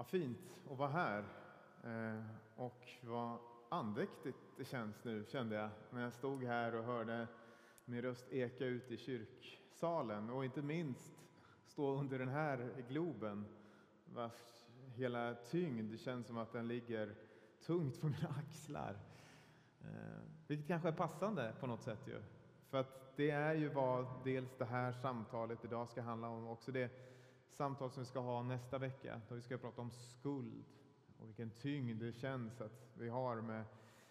Vad fint att vara här eh, och vad andäktigt det känns nu kände jag när jag stod här och hörde min röst eka ut i kyrksalen och inte minst stå under den här globen vars hela tyngd känns som att den ligger tungt på mina axlar. Eh, vilket kanske är passande på något sätt ju. För att det är ju vad dels det här samtalet idag ska handla om, också det samtal som vi ska ha nästa vecka, då vi ska prata om skuld och vilken tyngd det känns att vi har med,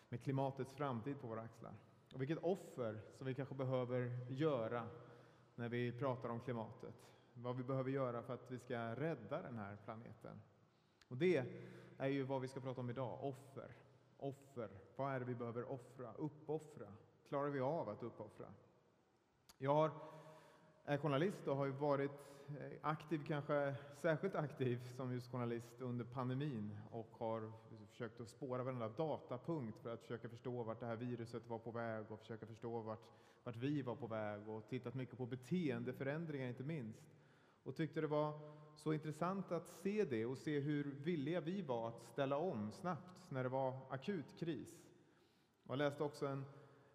med klimatets framtid på våra axlar. Och vilket offer som vi kanske behöver göra när vi pratar om klimatet. Vad vi behöver göra för att vi ska rädda den här planeten. Och det är ju vad vi ska prata om idag, offer. Offer. Vad är det vi behöver offra? Uppoffra. Klarar vi av att uppoffra? Jag har är journalist och har ju varit eh, aktiv, kanske särskilt aktiv som just journalist under pandemin och har försökt att spåra varenda datapunkt för att försöka förstå vart det här viruset var på väg och försöka förstå vart, vart vi var på väg och tittat mycket på beteendeförändringar inte minst. Och tyckte det var så intressant att se det och se hur villiga vi var att ställa om snabbt när det var akut kris. Jag läste också en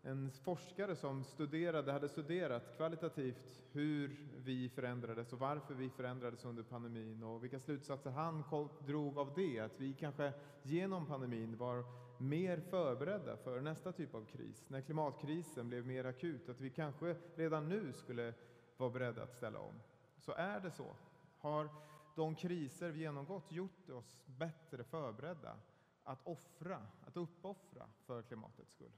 en forskare som studerade, hade studerat kvalitativt hur vi förändrades och varför vi förändrades under pandemin och vilka slutsatser han drog av det. Att vi kanske genom pandemin var mer förberedda för nästa typ av kris. När klimatkrisen blev mer akut, att vi kanske redan nu skulle vara beredda att ställa om. Så är det så? Har de kriser vi genomgått gjort oss bättre förberedda att offra, att uppoffra för klimatets skull?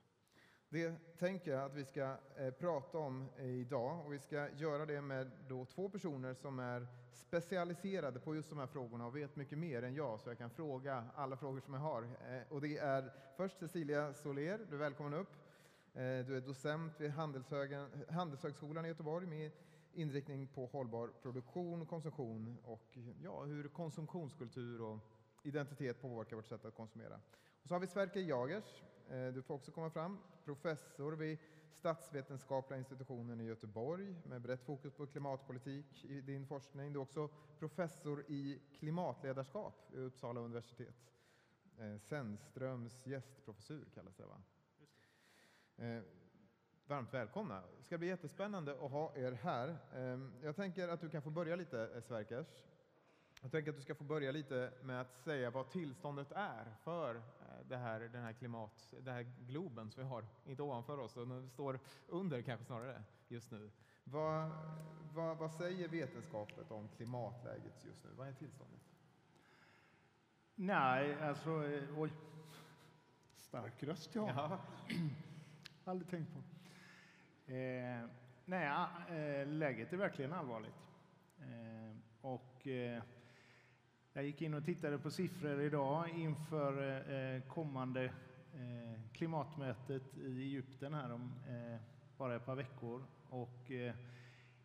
Det tänker jag att vi ska eh, prata om eh, idag och vi ska göra det med då två personer som är specialiserade på just de här frågorna och vet mycket mer än jag så jag kan fråga alla frågor som jag har. Eh, och det är först Cecilia Soler, du är välkommen upp. Du är docent vid Handelshögskolan i Göteborg med inriktning på hållbar produktion, konsumtion och ja, hur konsumtionskultur och identitet påverkar vårt sätt att konsumera. Och så har vi Sverker Jagers, du får också komma fram, professor vid Statsvetenskapliga institutionen i Göteborg med brett fokus på klimatpolitik i din forskning. Du är också professor i klimatledarskap vid Uppsala universitet. Eh, Sennströms gästprofessur kallas det va? Eh, varmt välkomna. Det ska bli jättespännande att ha er här. Jag tänker att du kan få börja lite Sverkers. Jag tänker att du ska få börja lite med att säga vad tillståndet är för eh, det här, den här klimat, den här globen som vi har, inte ovanför oss, utan står under kanske snarare just nu. Vad, vad, vad säger vetenskapen om klimatläget just nu? Vad är tillståndet? Nej, alltså, eh, oj. Stark röst ja. ja. Aldrig tänkt på. Eh, nej, eh, läget är verkligen allvarligt. Eh, och eh, jag gick in och tittade på siffror idag inför eh, kommande eh, klimatmötet i Egypten här om eh, bara ett par veckor. Och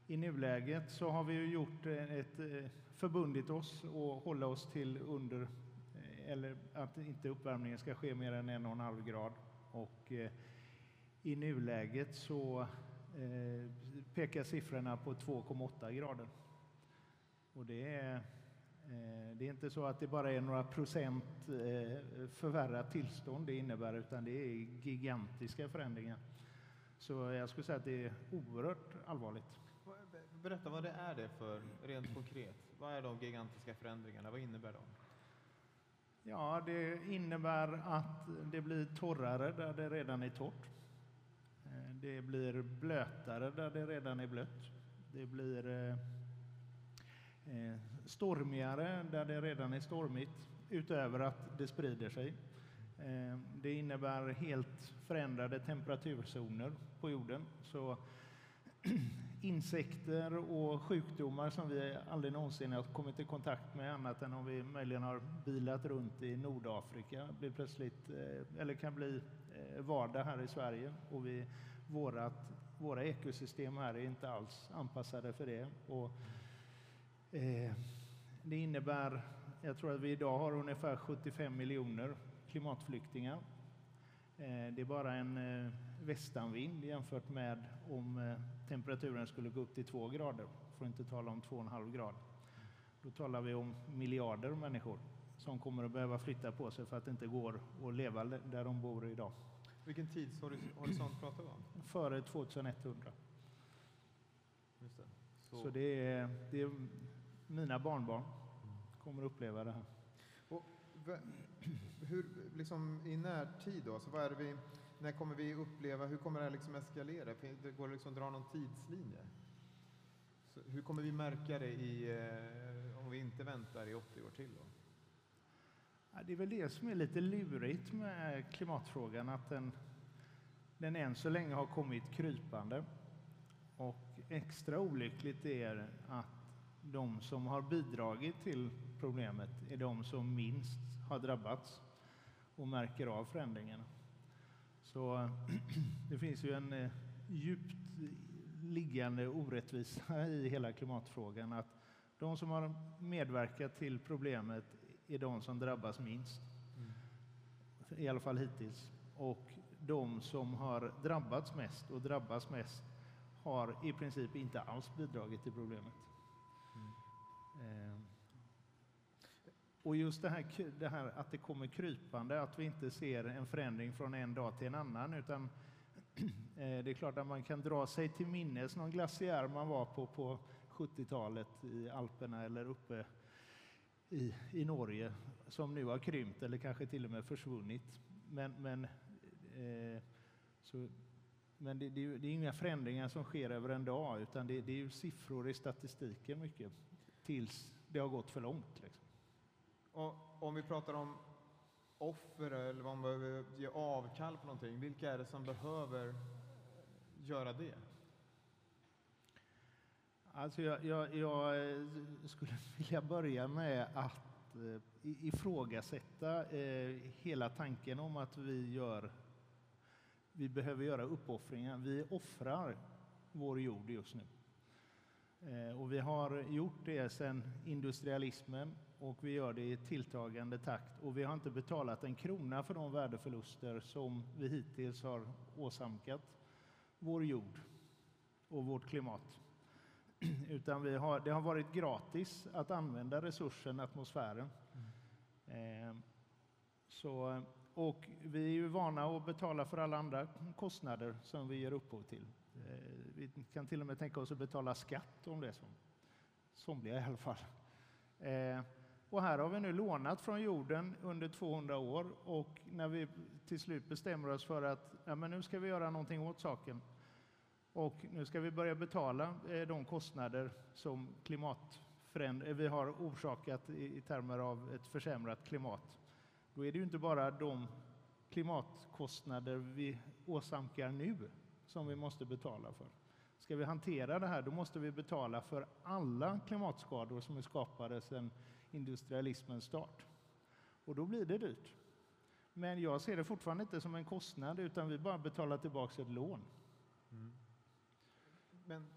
i nuläget så har vi gjort ett förbundit oss att hålla oss till under eller att inte uppvärmningen ska ske mer än en och en halv grad. Och i nuläget så pekar siffrorna på 2,8 grader. Och det är det är inte så att det bara är några procent eh, förvärrat tillstånd det innebär, utan det är gigantiska förändringar. Så jag skulle säga att det är oerhört allvarligt. Berätta vad det är det för, rent konkret. Vad är de gigantiska förändringarna? Vad innebär de? Ja, det innebär att det blir torrare där det redan är torrt. Eh, det blir blötare där det redan är blött. Det blir Eh, stormigare där det redan är stormigt, utöver att det sprider sig. Eh, det innebär helt förändrade temperaturzoner på jorden. Så insekter och sjukdomar som vi aldrig någonsin har kommit i kontakt med annat än om vi möjligen har bilat runt i Nordafrika blir plötsligt, eh, eller kan bli eh, vardag här i Sverige. Och vi, vårat, våra ekosystem här är inte alls anpassade för det. Och det innebär, jag tror att vi idag har ungefär 75 miljoner klimatflyktingar. Eh, det är bara en eh, västanvind jämfört med om temperaturen skulle gå upp till 2 grader, för att inte tala om 2,5 grader. Då talar vi om miljarder människor som kommer att behöva flytta på sig för att det inte går att leva där de bor idag. Vilken tidshorisont pratar vi om? Före 2100. Just det. Så, Så det, är, det är mina barnbarn kommer att uppleva det här. Och, hur, liksom, I närtid då, så vad är det vi, när kommer vi uppleva, hur kommer det här liksom eskalera? Det går liksom att dra någon tidslinje? Så hur kommer vi märka det i, eh, om vi inte väntar i 80 år till? Då? Ja, det är väl det som är lite lurigt med klimatfrågan, att den, den än så länge har kommit krypande. Och extra olyckligt är att de som har bidragit till problemet är de som minst har drabbats och märker av förändringarna. Så det finns ju en eh, djupt liggande orättvisa i hela klimatfrågan. Att de som har medverkat till problemet är de som drabbas minst. Mm. I alla fall hittills. Och de som har drabbats mest och drabbas mest har i princip inte alls bidragit till problemet. Mm. Eh. Och just det här, det här, att det kommer krypande, att vi inte ser en förändring från en dag till en annan, utan eh, det är klart att man kan dra sig till minnes någon glaciär man var på på 70-talet i Alperna eller uppe i, i Norge som nu har krympt eller kanske till och med försvunnit. Men, men, eh, så, men det, det, är, det, är inga förändringar som sker över en dag utan det, det är ju siffror i statistiken mycket tills det har gått för långt. Liksom. Och om vi pratar om offer eller vad man behöver ge avkall på någonting, vilka är det som behöver göra det? Alltså jag, jag, jag eh, skulle vilja börja med att eh, ifrågasätta eh, hela tanken om att vi, gör, vi behöver göra uppoffringar. Vi offrar vår jord just nu. Och vi har gjort det sedan industrialismen och vi gör det i tilltagande takt. Och vi har inte betalat en krona för de värdeförluster som vi hittills har åsamkat vår jord och vårt klimat. Utan vi har, det har varit gratis att använda resursen atmosfären. Mm. Eh, så, och vi är ju vana att betala för alla andra kostnader som vi ger upphov till. Eh, vi kan till och med tänka oss att betala skatt om det är så. Somliga i alla fall. Eh, och här har vi nu lånat från jorden under 200 år och när vi till slut bestämmer oss för att ja, men nu ska vi göra någonting åt saken och nu ska vi börja betala eh, de kostnader som klimatföränd- eh, vi har orsakat i, i termer av ett försämrat klimat. Då är det ju inte bara de klimatkostnader vi åsamkar nu som vi måste betala för. Ska vi hantera det här, då måste vi betala för alla klimatskador som är skapade sedan industrialismens start. Och då blir det dyrt. Men jag ser det fortfarande inte som en kostnad, utan vi bara betalar tillbaka ett lån. Mm. Men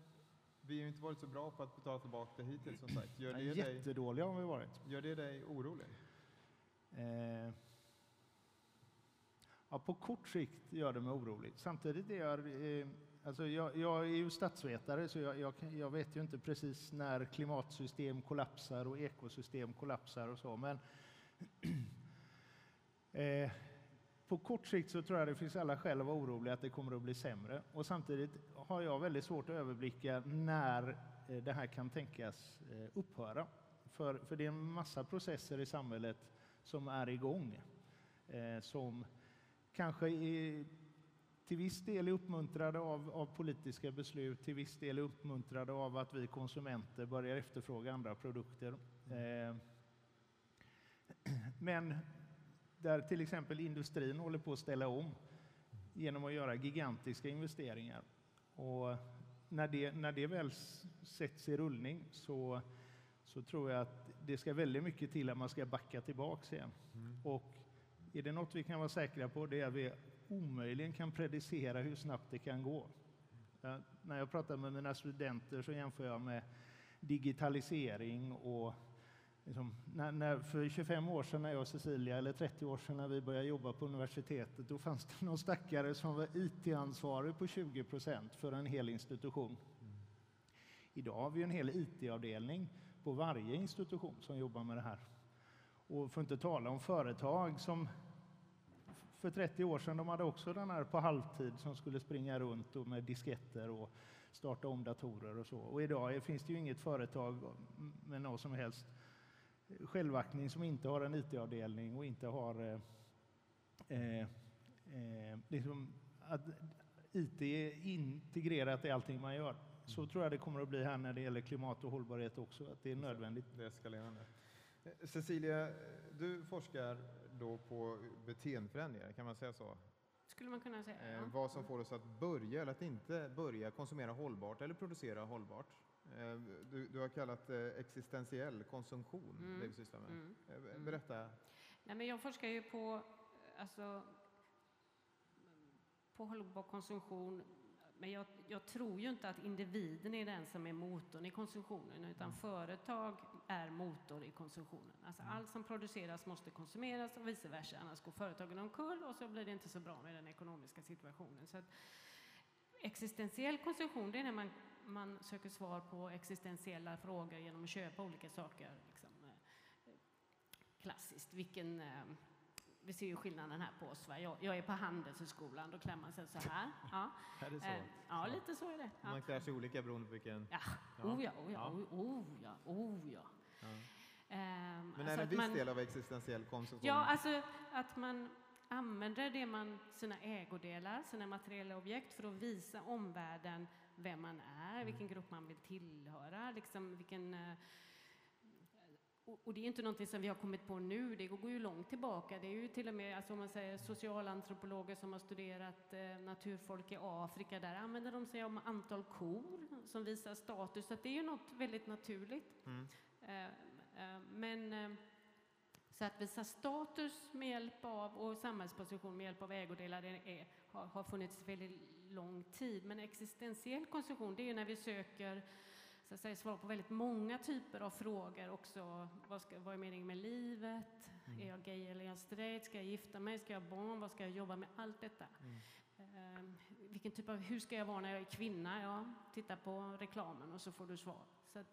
vi har ju inte varit så bra på att betala tillbaka det hittills som sagt. Gör det Jättedåliga har vi varit. Gör det dig orolig? Eh, ja, på kort sikt gör det mig orolig. Samtidigt är jag eh, Alltså jag, jag, är ju statsvetare, så jag, jag, jag, vet ju inte precis när klimatsystem kollapsar och ekosystem kollapsar och så, men eh, på kort sikt så tror jag det finns alla skäl att vara orolig att det kommer att bli sämre. Och samtidigt har jag väldigt svårt att överblicka när eh, det här kan tänkas eh, upphöra. För, för det är en massa processer i samhället som är igång, eh, som kanske är till viss del är uppmuntrade av, av, politiska beslut, till viss del är uppmuntrade av att vi konsumenter börjar efterfråga andra produkter. Eh, men där till exempel industrin håller på att ställa om genom att göra gigantiska investeringar. Och när det, när det väl sätts i rullning så, så tror jag att det ska väldigt mycket till att man ska backa tillbaka igen. Mm. Och är det något vi kan vara säkra på, det är att vi omöjligen kan predicera hur snabbt det kan gå. Jag, när jag pratar med mina studenter så jämför jag med digitalisering och liksom, när, när, för 25 år sedan när jag och Cecilia, eller 30 år sedan när vi började jobba på universitetet, då fanns det någon stackare som var IT-ansvarig på 20 procent för en hel institution. Idag har vi en hel IT-avdelning på varje institution som jobbar med det här. Och för att inte tala om företag som för 30 år sedan, de hade också den här på halvtid som skulle springa runt och med disketter och starta om datorer och så. Och idag finns det ju inget företag med någon som helst självaktning som inte har en IT-avdelning och inte har eh, eh, eh, liksom att IT är integrerat i allting man gör. Så tror jag det kommer att bli här när det gäller klimat och hållbarhet också, att det är nödvändigt. Det eskalerande. Cecilia, du forskar då på beteendeförändringar, kan man säga så? Skulle man kunna säga. Eh, ja. vad som får oss att börja eller att inte börja konsumera hållbart eller producera hållbart. Eh, du, du, har kallat det existentiell konsumtion, mm. det vi sysslar med. Mm. Eh, mm. Berätta. Nej, men jag forskar ju på, alltså, på hållbar konsumtion men jag, jag, tror ju inte att individen är den som är motorn i konsumtionen, utan mm. företag är motor i konsumtionen. Alltså mm. allt som produceras måste konsumeras och vice versa, annars går företagen omkull och så blir det inte så bra med den ekonomiska situationen. Så existentiell konsumtion, det är när man, man söker svar på existentiella frågor genom att köpa olika saker. Liksom. Eh, klassiskt, vilken eh, vi ser ju skillnaden här på oss. Va? Jag, jag är på Handelshögskolan, då klär man sig så här. Ja, är det så? Eh, ja, lite så är det. Ja. Man klär sig olika beroende på vilken... Ja, ja. oh ja, oh ja, oh ja, oh ja. Um, Men är alltså det en viss man, del av existentiell konsumtion? Ja, alltså att man använder det man, sina ägodelar, sina materiella objekt för att visa omvärlden vem man är, mm. vilken grupp man vill tillhöra, liksom vilken uh, och det är inte någonting som vi har kommit på nu, det går ju långt tillbaka. Det är ju till och med alltså om man säger socialantropologer som har studerat eh, naturfolk i Afrika, där använder de sig av antal kor som visar status, så det är ju något väldigt naturligt. Mm. Eh, eh, men eh, så att visa status med hjälp av, och samhällsposition med hjälp av ägodelar är, har, har funnits väldigt lång tid. Men existentiell konsumtion, det är när vi söker så att säga, svar på väldigt många typer av frågor också. Vad, ska, vad är meningen med livet? Mm. Är jag gay eller är jag straight? Ska jag gifta mig? Ska jag ha barn? Vad ska jag jobba med? Allt detta. Mm. Uh, vilken typ av, hur ska jag vara när jag är kvinna? Ja, titta på reklamen och så får du svar. Så att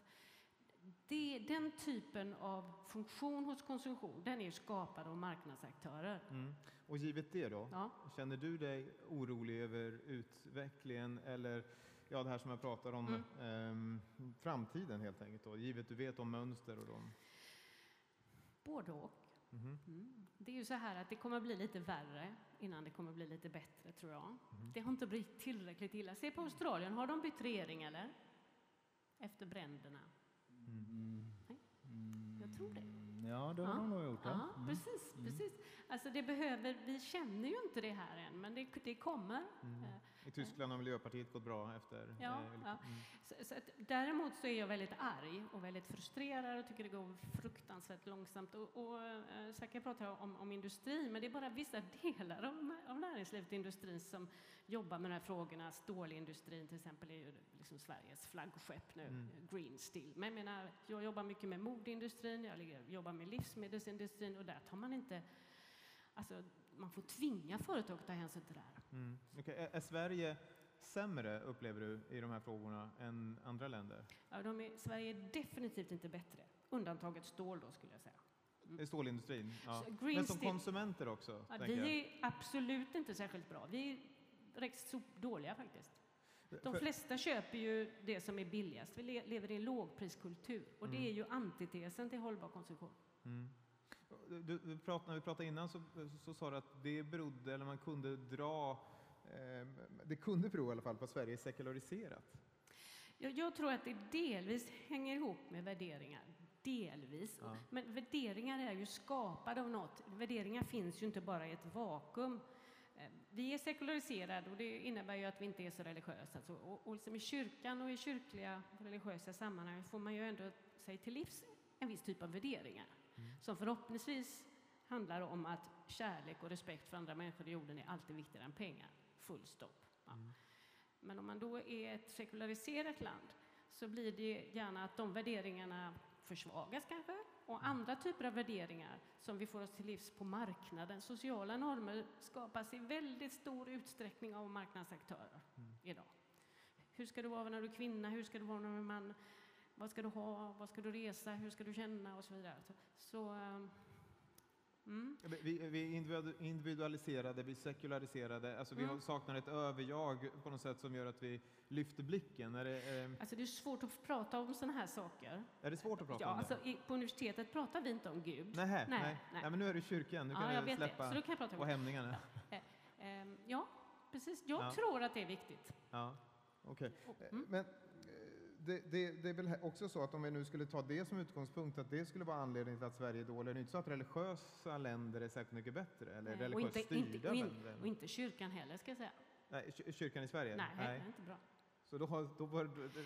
det, den typen av funktion hos konsumtion, den är skapad av marknadsaktörer. Mm. Och givet det då, ja. känner du dig orolig över utvecklingen eller ja, det här som jag pratar om, mm. eh, framtiden helt enkelt, då, givet du vet om mönster och dem? Både och. Mm. Mm. Det är ju så här att det kommer bli lite värre innan det kommer bli lite bättre, tror jag. Mm. Det har inte blivit tillräckligt illa. Se på Australien, har de bytt regering eller? Efter bränderna? Mm. Nej? Jag tror det. Ja, det har ja. nog gjort. Ja, ja precis. Mm. precis. Alltså det behöver, vi känner ju inte det här än, men det, det kommer. Mm. Eh, I Tyskland har Miljöpartiet gått bra efter. Ja, eh, ja. Mm. Så, så att, däremot så är jag väldigt arg och väldigt frustrerad och tycker det går fruktansvärt långsamt. Och, och äh, säkert pratar jag om, om industrin, men det är bara vissa delar av, av näringslivet och industrin som jobbar med de här frågorna. Stålindustrin till exempel är ju liksom Sveriges flaggskepp nu, mm. Green Steel. Men jag menar, jag jobbar mycket med modeindustrin, jag jobbar med livsmedelsindustrin och där tar man inte Alltså, man får tvinga företag att ta hänsyn till det här. Mm. Okay. Är, är Sverige sämre, upplever du, i de här frågorna än andra länder? Ja, de är, Sverige är definitivt inte bättre. Undantaget stål då, skulle jag säga. Mm. Stålindustrin? Ja. Men som konsumenter också? Ja, vi är absolut inte särskilt bra. Vi är rätt dåliga faktiskt. De flesta köper ju det som är billigast. Vi lever i en lågpriskultur och mm. det är ju antitesen till hållbar konsumtion. Mm. Du, du prat, när vi pratade innan så, så sa du att det berodde, eller man kunde dra, eh, det kunde bero i alla fall på att Sverige är sekulariserat. Jag, jag tror att det delvis hänger ihop med värderingar. Delvis. Ja. Men värderingar är ju skapade av något. Värderingar finns ju inte bara i ett vakuum. Eh, vi är sekulariserade och det innebär ju att vi inte är så religiösa. Alltså, och, och liksom I kyrkan och i kyrkliga religiösa sammanhang får man ju ändå sig till livs en viss typ av värderingar. Mm. Som förhoppningsvis handlar om att kärlek och respekt för andra människor i jorden är alltid viktigare än pengar. Full stopp. Ja. Mm. Men om man då är ett sekulariserat land så blir det gärna att de värderingarna försvagas kanske och mm. andra typer av värderingar som vi får oss till livs på marknaden. Sociala normer skapas i väldigt stor utsträckning av marknadsaktörer mm. idag. Hur ska du vara när du är kvinna? Hur ska du vara när du är man? Vad ska du ha? Vad ska du resa? Hur ska du känna? Och så vidare. Så, så, ehm, Mm. Vi, vi individualiserade, vi sekulariserade, alltså vi Mm. saknar ett överjag på något sätt som gör att vi lyfter blicken. Är det, är, Alltså det är svårt att prata om sådana här saker. är det svårt att prata Ja, om alltså det? på universitetet pratar vi inte om Gud. Nej, nej, nej, nej. nej. men nu är du i kyrkan, nu kan ja, jag du vet det. släppa Så kan jag prata på om det. hämningarna. Ehm, ja, precis. Jag Ja. tror att det är viktigt. Ja, okej. Mm. Men eh, det, det, det är väl också så att om vi nu skulle ta det som utgångspunkt, att det skulle vara anledningen till att Sverige är dåligt. Det är inte så att religiösa länder är särskilt mycket bättre, eller Nej, och, religiöst inte, inte, styrda och, in, länder. och inte kyrkan heller, ska jag säga. Nej, kyr- kyrkan i Sverige? Nej, det är inte bra. Så då, har- då var,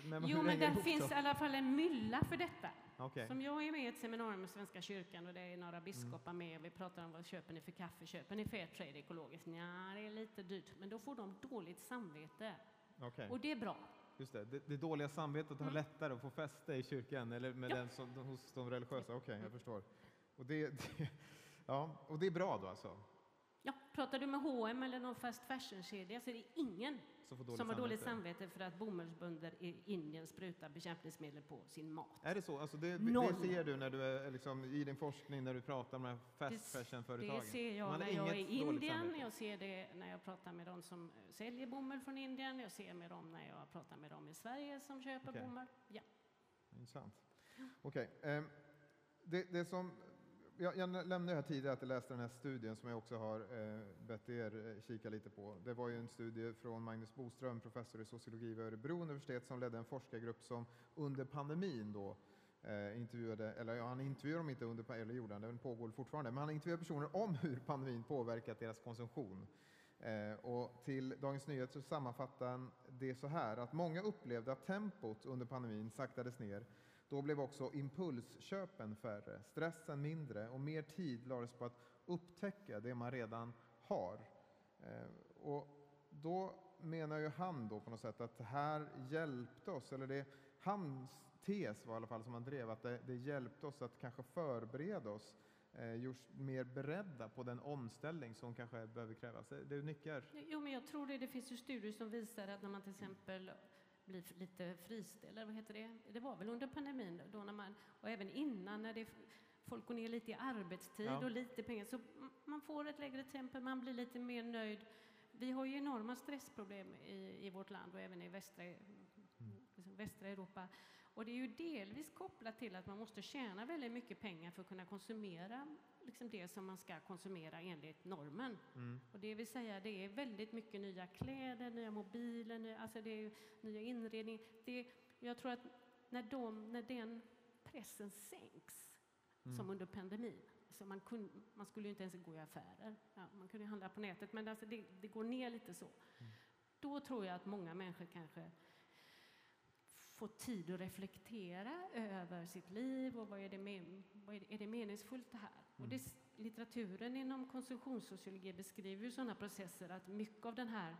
men Jo, men det där finns då? i alla fall en mylla för detta. Okej. Som jag är med i ett seminarium med Svenska kyrkan och det är några biskopar med och vi pratar om vad köper ni för kaffe? Köper ni Fairtrade ekologiskt? Ja, det är lite dyrt, men då får de dåligt samvete. Okej. Och det är bra. Just det. det, det dåliga samvetet har Mm. lättare att få fäste i kyrkan eller med Ja. den som, hos de religiösa. Okej, jag förstår. Och det, det, ja, och det är bra då alltså? Ja, pratar du med H&M eller någon fast fashion-kedja så är det ingen Som får dåligt som har dåligt samvete. för att bomullsbönder i Indien sprutar bekämpningsmedel på sin mat. Är det så? Alltså det, det ser du när du är liksom, i din forskning när du pratar med fast fashion-företagen? Det ser jag Man när jag är i Indien, samvete. jag ser det när jag pratar med de som säljer bomull från Indien, jag ser med dem när jag pratar med dem i Sverige som köper Okej. bomull. Ja. Intressant. Okej. ehm, det, det som, jag, jag nämnde här tidigare att jag läste den här studien som jag också har eh, bett er eh, kika lite på. Det var ju en studie från Magnus Boström, professor i sociologi vid Örebro universitet, som ledde en forskargrupp som under pandemin då eh, intervjuade, eller ja, han intervjuade dem inte under, eller gjorde han, det pågår fortfarande, men han intervjuade personer om hur pandemin påverkat deras konsumtion. Eh, och till Dagens Nyheter så sammanfattar han det så här att många upplevde att tempot under pandemin saktades ner. Då blev också impulsköpen färre, stressen mindre och mer tid lades på att upptäcka det man redan har. Eh, och då menar ju han då på något sätt att det här hjälpte oss, eller det hans tes var i alla fall som han drev, att det, det hjälpte oss att kanske förbereda oss eh, gjorts mer beredda på den omställning som kanske behöver krävas. Du nickar. Jo, men jag tror det. Det finns ju studier som visar att när man till exempel blir f- lite friställd, eller vad heter det? Det var väl under pandemin då när man, och även innan när det, folk går ner lite i arbetstid Ja. och lite pengar, så man får ett lägre tempo, man blir lite mer nöjd. Vi har ju enorma stressproblem i, i vårt land och även i västra, liksom västra Europa. Och det är ju delvis kopplat till att man måste tjäna väldigt mycket pengar för att kunna konsumera liksom det som man ska konsumera enligt normen. Mm. Och det vill säga, det är väldigt mycket nya kläder, nya mobiler, nya, alltså det är nya inredning. Det, jag tror att när, de, när den pressen sänks, Mm. som under pandemin, alltså man, kun, man skulle ju inte ens gå i affärer, ja, man kunde handla på nätet, men alltså det, det går ner lite så. Mm. Då tror jag att många människor kanske får tid att reflektera över sitt liv och vad är det, men, vad är det, är det meningsfullt det här? Och Mm. det, s- litteraturen inom konsumtionssociologi beskriver ju sådana processer att mycket av den här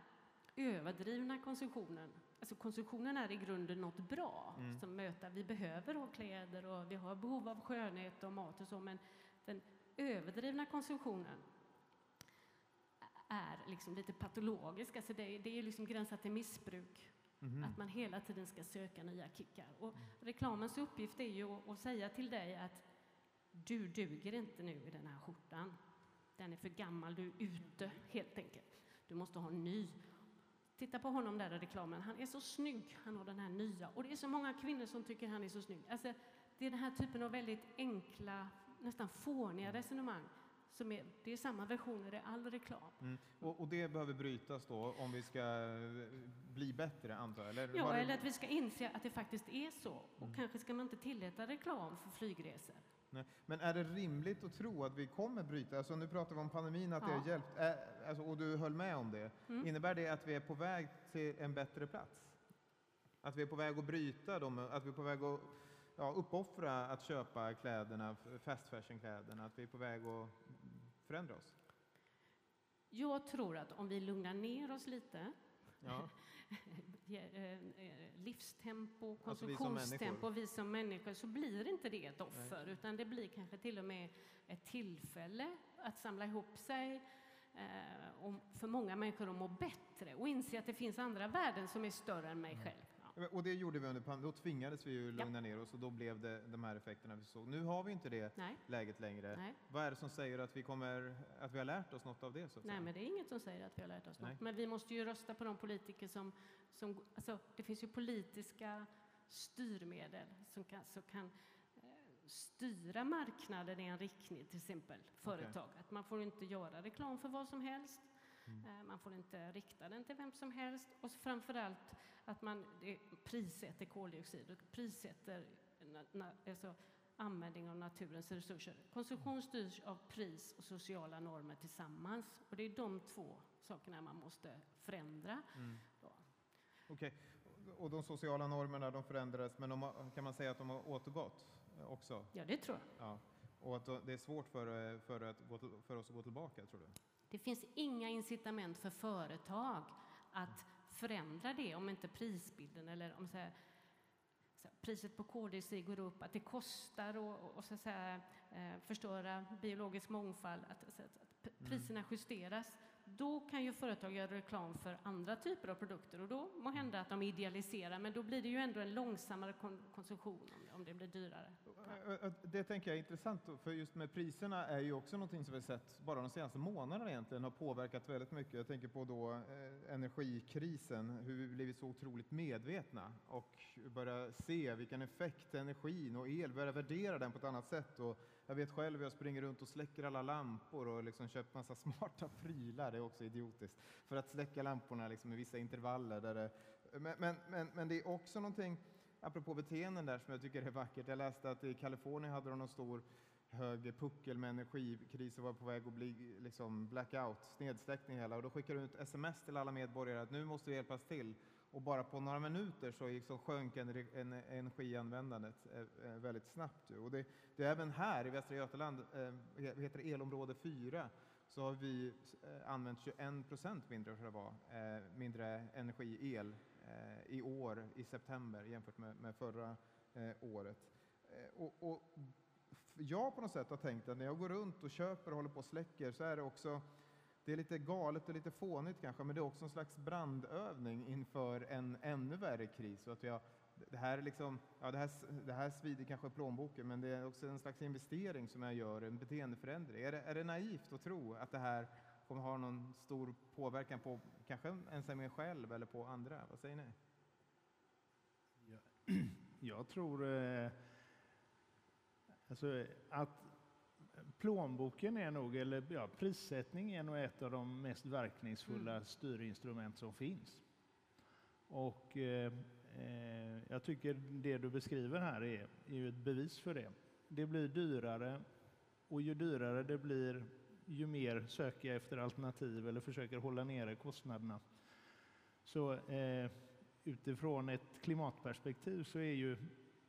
överdrivna konsumtionen, alltså konsumtionen är i grunden något bra Mm. som möter, vi behöver ha kläder och vi har behov av skönhet och mat och så, men den överdrivna konsumtionen är liksom lite patologisk, alltså det, det är liksom gränsat till missbruk. Mm. Att man hela tiden ska söka nya kickar. Och reklamens uppgift är ju att, att säga till dig att du duger inte nu i den här skjortan. Den är för gammal, du är ute helt enkelt. Du måste ha en ny. Titta på honom där i reklamen, han är så snygg, han har den här nya. Och det är så många kvinnor som tycker han är så snygg. Alltså, det är den här typen av väldigt enkla, nästan fåniga resonemang. Som är, det är samma versioner i all reklam. Mm. Och, och det behöver brytas då om vi ska eh, bli bättre antar jag? Eller Ja, det- eller att vi ska inse att det faktiskt är så. Och Mm. kanske ska man inte tillåta reklam för flygresor. Nej. Men är det rimligt att tro att vi kommer bryta? Alltså nu pratar vi om pandemin, att det Ja. har hjälpt, Ä- alltså, och du höll med om det. Mm. Innebär det att vi är på väg till en bättre plats? Att vi är på väg att bryta dem, att vi är på väg att ja, uppoffra att köpa kläderna, fast fashion-kläderna, att vi är på väg att förändra oss? Jag tror att om vi lugnar ner oss lite, Ja. eh, eh, livstempo, Alltså vi som konsumtionstempo, vi som människor, så blir inte det ett offer, utan det blir kanske till och med ett tillfälle att samla ihop sig eh, och för många människor att må bättre och inse att det finns andra värden som är större än mig Mm. själv. Och det gjorde vi under pandemin. Då tvingades vi ju lugna ja. ner oss och då blev det de här effekterna vi såg. Nu har vi inte det Nej. läget längre. Nej. Vad är det som säger att vi, kommer, att vi har lärt oss något av det? Så Nej, men det är inget som säger att vi har lärt oss Nej. något. Men vi måste ju rösta på de politiker som... som alltså, det finns ju politiska styrmedel som kan, som kan eh, styra marknaden i en riktning, till exempel företag. Okay. Att man får inte göra reklam för vad som helst. Mm. Eh, man får inte rikta den till vem som helst. Och framförallt att man prissätter koldioxid och prissätter alltså, användning av naturens resurser. Konsumtion styrs av pris och sociala normer tillsammans. Och det är de två sakerna man måste förändra. Mm. Okej, okay. och de sociala normerna de förändrades, men de, kan man säga att de har återgått också? Ja, det tror jag. Ja. Och att det är svårt för, för, att gå, för oss att gå tillbaka, tror du? Det finns inga incitament för företag att förändra det om inte prisbilden eller om så här, så priset på koldioxid går upp, att det kostar och, och så att säga, eh, förstöra biologisk mångfald, att, att, att mm. priserna justeras då kan ju företag göra reklam för andra typer av produkter och då må hända att de idealiserar, men då blir det ju ändå en långsammare konsumtion om det blir dyrare. Det tänker jag är intressant, för just med priserna är ju också någonting som vi sett bara de senaste månaderna egentligen har påverkat väldigt mycket. Jag tänker på då eh, energikrisen, hur vi blivit så otroligt medvetna och börjar se vilken effekt energin och el, börjar värdera den på ett annat sätt. Och jag vet själv, hur jag springer runt och släcker alla lampor och liksom köpt massa smarta prylar, det är också idiotiskt, för att släcka lamporna liksom i vissa intervaller. Där det, men, men, men, men det är också någonting, apropå beteenden där, som jag tycker är vackert. Jag läste att i Kalifornien hade de någon stor hög puckel med energikris och var på väg att bli liksom blackout, nedsläckning hela. Och då skickar de ut sms till alla medborgare att nu måste vi hjälpas till och bara på några minuter så liksom sjönk energianvändandet eh, eh, väldigt snabbt. Och det, det är även här i Västra Götaland, eh, heter elområde 4, så har vi eh, använt 21 procent mindre, det var, mindre energi, el i år i september jämfört med, med förra året. Och, och jag på något sätt har tänkt att när jag går runt och köper och håller på och släcker så är det också det är lite galet och lite fånigt kanske, men det är också en slags brandövning inför en ännu värre kris. Så att jag, det, här liksom, ja, det, här, det här svider kanske plånboken, men det är också en slags investering som jag gör, en beteendeförändring. Är det, är det naivt att tro att det här kommer ha någon stor påverkan på kanske ens mig själv eller på andra? Vad säger ni? Jag tror eh, alltså, att plånboken är nog, eller ja, prissättning är nog ett av de mest verkningsfulla mm. styrinstrument som finns. Och eh, eh, jag tycker det du beskriver här är, är ju ett bevis för det. Det blir dyrare och ju dyrare det blir, ju mer söker jag efter alternativ eller försöker hålla nere kostnaderna. Så eh, utifrån ett klimatperspektiv så är ju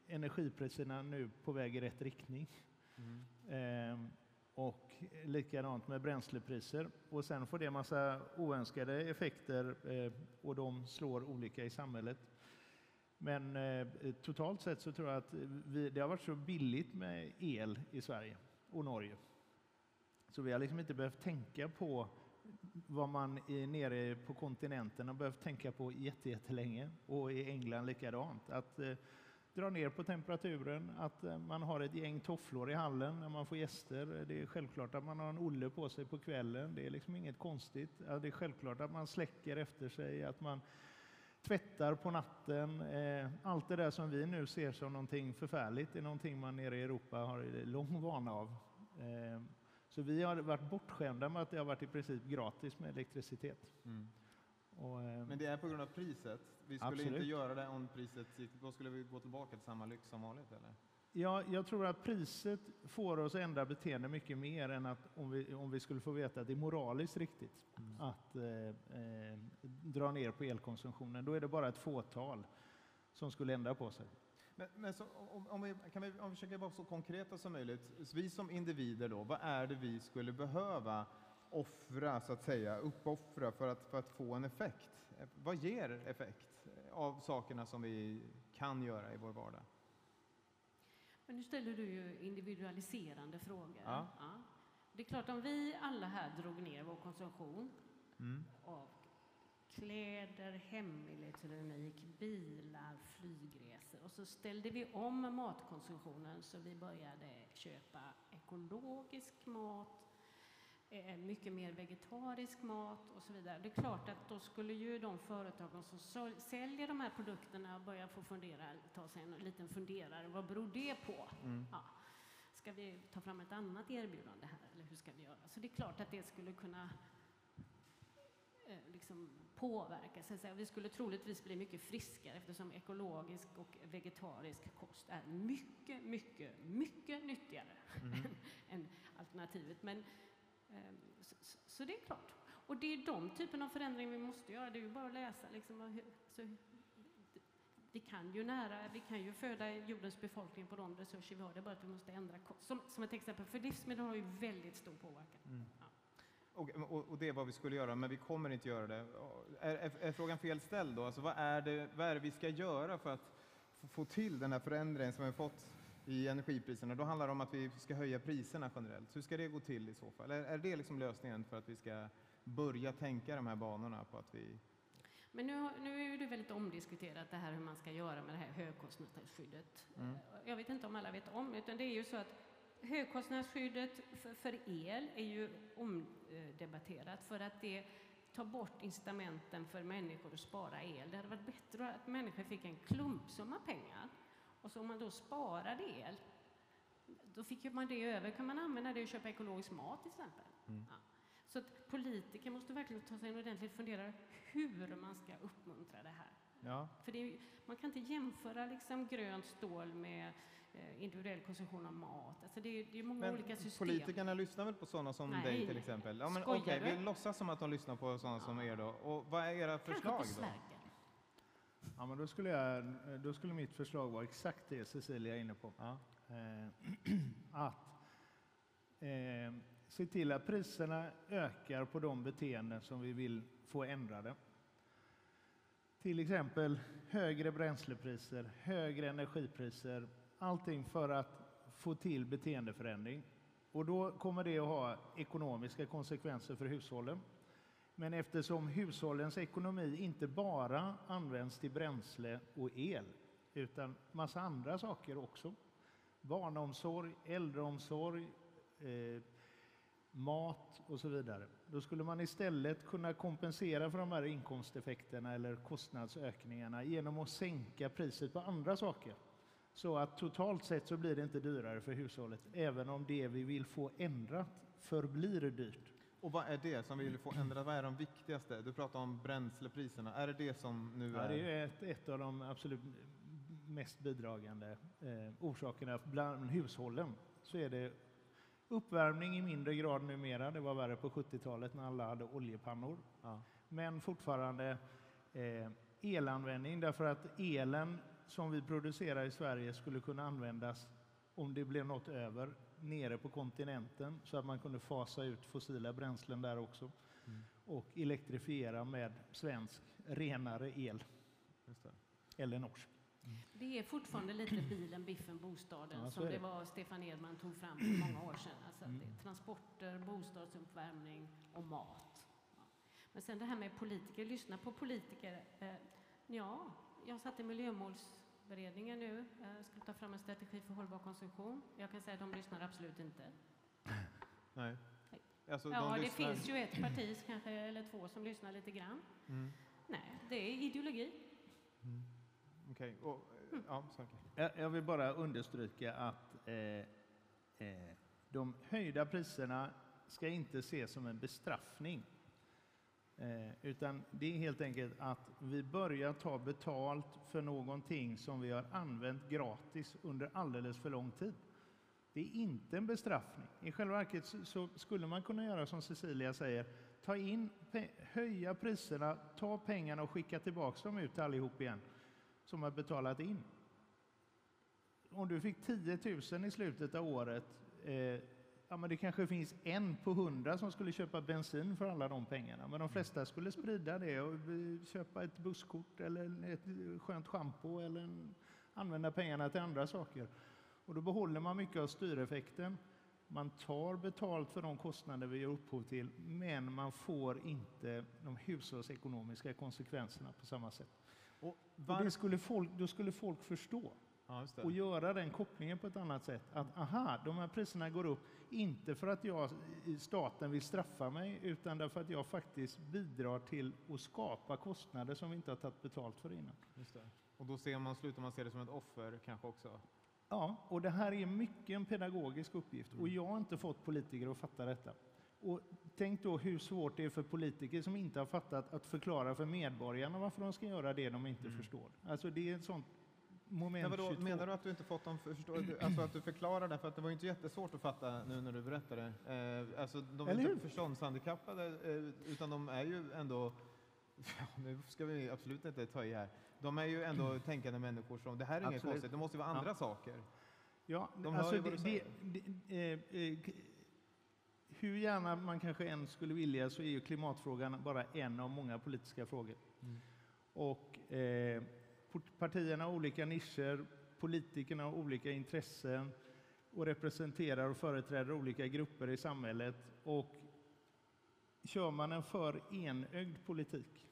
energipriserna nu på väg i rätt riktning. Mm. Ehm, och likadant med bränslepriser. Och sen får det massa oönskade effekter eh, och de slår olika i samhället. Men eh, totalt sett så tror jag att vi, det har varit så billigt med el i Sverige och Norge. Så vi har liksom inte behövt tänka på vad man är nere på kontinenten har behövt tänka på jättelänge och i England likadant. Att, eh, dra ner på temperaturen, att eh, man har ett gäng tofflor i hallen när man får gäster. Det är självklart att man har en olle på sig på kvällen. Det är liksom inget konstigt. Det är självklart att man släcker efter sig, att man tvättar på natten. Eh, allt det där som vi nu ser som någonting förfärligt är någonting man nere i Europa har lång vana av. Eh, så vi har varit bortskämda med att det har varit i princip gratis med elektricitet. Mm. Och, Men det är på grund av priset? Vi skulle Absolut. inte göra det om priset gick, då skulle vi gå tillbaka till samma lyx som vanligt eller? Ja, jag tror att priset får oss att ändra beteende mycket mer än att om vi, om vi skulle få veta att det är moraliskt riktigt mm. att eh, eh, dra ner på elkonsumtionen. Då är det bara ett fåtal som skulle ändra på sig. Men, men så, om, om, vi, kan vi, om vi försöker vara så konkreta som möjligt. Vi som individer då, vad är det vi skulle behöva offra, så att säga, uppoffra för att, för att få en effekt? Vad ger effekt? av sakerna som vi kan göra i vår vardag. Men nu ställer du ju individualiserande frågor. Ja. ja. Det är klart, om vi alla här drog ner vår konsumtion mm. av kläder, hemelektronik, bilar, flygresor. Och så ställde vi om matkonsumtionen så vi började köpa ekologisk mat, mycket mer vegetarisk mat och så vidare. Det är klart att då skulle ju de företagen som säljer de här produkterna börja få fundera, ta sig en liten funderare. Vad beror det på? Mm. Ja. Ska vi ta fram ett annat erbjudande här eller hur ska vi göra? Så det är klart att det skulle kunna eh, liksom påverka. Så Vi skulle troligtvis bli mycket friskare eftersom ekologisk och vegetarisk kost är mycket, mycket, mycket nyttigare mm. än alternativet. Men, så, så, det är klart. Och det är de typen av förändringar vi måste göra. Det är ju bara att läsa. Liksom, så, vi kan ju nära, vi kan ju föda jordens befolkning på de resurser vi har. Det är bara att vi måste ändra kost. Som, som ett exempel, för livsmedel har ju väldigt stor påverkan. Mm. Ja. Och, och, det är vad vi skulle göra, men vi kommer inte göra det. Är, är, är frågan fel ställd då? Alltså, vad, är det, vad är det vi ska göra för att få till den här förändringen som vi har fått i energipriserna? Då handlar det om att vi ska höja priserna generellt. Hur ska det gå till i så fall? Är, är det liksom lösningen för att vi ska börja tänka de här banorna på att vi men nu, nu är det väldigt omdiskuterat det här hur man ska göra med det här högkostnadsskyddet. Mm. Jag vet inte om alla vet om utan det är ju så att högkostnadsskyddet för, för el är ju omdebatterat för att det tar bort incitamenten för människor att spara el. Det hade varit bättre att människor fick en klumpsumma pengar och så om man då sparade el, då fick man det över, kan man använda det och köpa ekologisk mat till exempel. Mm. Ja. Så att politiker måste verkligen ta sig en ordentlig funderare hur man ska uppmuntra det här. Ja. För är, man kan inte jämföra liksom grönt stål med eh, individuell konsumtion av mat. Alltså det, är, det är många men olika system. Politikerna lyssnar väl på sådana som Nej. dig till exempel? Ja, men Skojar okay, du? Vi låtsas som att de lyssnar på sådana ja. som er då. Och vad är era förslag då? Ja, men då skulle, jag, då skulle mitt förslag vara exakt det Cecilia är inne på. Ja. Eh, att eh, se till att priserna ökar på de beteenden som vi vill få ändrade. Till exempel högre bränslepriser, högre energipriser, allting för att få till beteendeförändring. Och då kommer det att ha ekonomiska konsekvenser för hushållen. Men eftersom hushållens ekonomi inte bara används till bränsle och el, utan massa andra saker också. Barnomsorg, äldreomsorg, eh, mat och så vidare. Då skulle man istället kunna kompensera för de här inkomsteffekterna eller kostnadsökningarna genom att sänka priset på andra saker. Så att totalt sett så blir det inte dyrare för hushållet, även om det vi vill få ändrat förblir dyrt. Och vad är det som vi vill få ändrat? Vad är de viktigaste? Du pratar om bränslepriserna. Är det det som nu är... Ja, det är ett, ett av de absolut mest bidragande eh, orsakerna. Bland hushållen så är det Uppvärmning i mindre grad numera. Det var värre på 70-talet när alla hade oljepannor. Ja. Men fortfarande eh, elanvändning därför att elen som vi producerar i Sverige skulle kunna användas om det blev något över nere på kontinenten så att man kunde fasa ut fossila bränslen där också mm. och elektrifiera med svensk renare el. Eller norsk. Det är fortfarande lite bilen, biffen, bostaden ja, som det. det var Stefan Edman tog fram för många år sedan. Alltså mm. transporter, bostadsuppvärmning och mat. Men sen det här med politiker, lyssna på politiker. Eh, ja, jag satt i miljömålsberedningen nu, jag ska ta fram en strategi för hållbar konsumtion. Jag kan säga att de lyssnar absolut inte. Nej. Alltså, ja, de det finns ju ett parti kanske, eller två som lyssnar lite grann. Mm. Nej, det är ideologi. Mm. Okej. Okay. Ja, jag, jag vill bara understryka att eh, eh, de höjda priserna ska inte ses som en bestraffning. Eh, utan det är helt enkelt att vi börjar ta betalt för någonting som vi har använt gratis under alldeles för lång tid. Det är inte en bestraffning. I själva verket så skulle man kunna göra som Cecilia säger, ta in, höja priserna, ta pengarna och skicka tillbaka dem ut allihop igen som har betalat in. Om du fick 10 000 i slutet av året, eh, ja, men det kanske finns en på hundra som skulle köpa bensin för alla de pengarna. Men de flesta skulle sprida det och köpa ett busskort eller ett skönt schampo eller använda pengarna till andra saker. Och då behåller man mycket av styreffekten. Man tar betalt för de kostnader vi ger upphov till, men man får inte de hushållsekonomiska konsekvenserna på samma sätt. Och Och var... det skulle folk, då skulle folk förstå ja, och göra den kopplingen på ett annat sätt. Att aha, de här priserna går upp, inte för att jag, i staten vill straffa mig, utan därför att jag faktiskt bidrar till att skapa kostnader som vi inte har tagit betalt för innan. Och då ser man, slutar man se det som ett offer kanske också. Ja, och det här är mycket en pedagogisk uppgift och jag har inte fått politiker att fatta detta. Och tänk då hur svårt det är för politiker som inte har fattat att förklara för medborgarna varför de ska göra det de inte förstår. Alltså det är ett sånt moment Men vadå, 22. menar du att du inte fått dem för, förstå, alltså att du förklarar det? För att det var ju inte jättesvårt att fatta nu när du berättade. Eh, alltså de är Eller inte hur? förståndshandikappade, eh, utan de är ju ändå, ja, nu ska vi absolut inte ta i här, de är ju ändå tänkande människor som, det här är inget Absolut. konstigt, det måste ju vara andra saker. Ja, De hör alltså ju vad det, du det, säger. det, eh, eh, hur gärna man kanske än skulle vilja så är ju klimatfrågan bara en av många politiska frågor. Mm. Och eh, partierna har olika nischer, politikerna har olika intressen och representerar och företräder olika grupper i samhället. Och kör man en för enögd politik,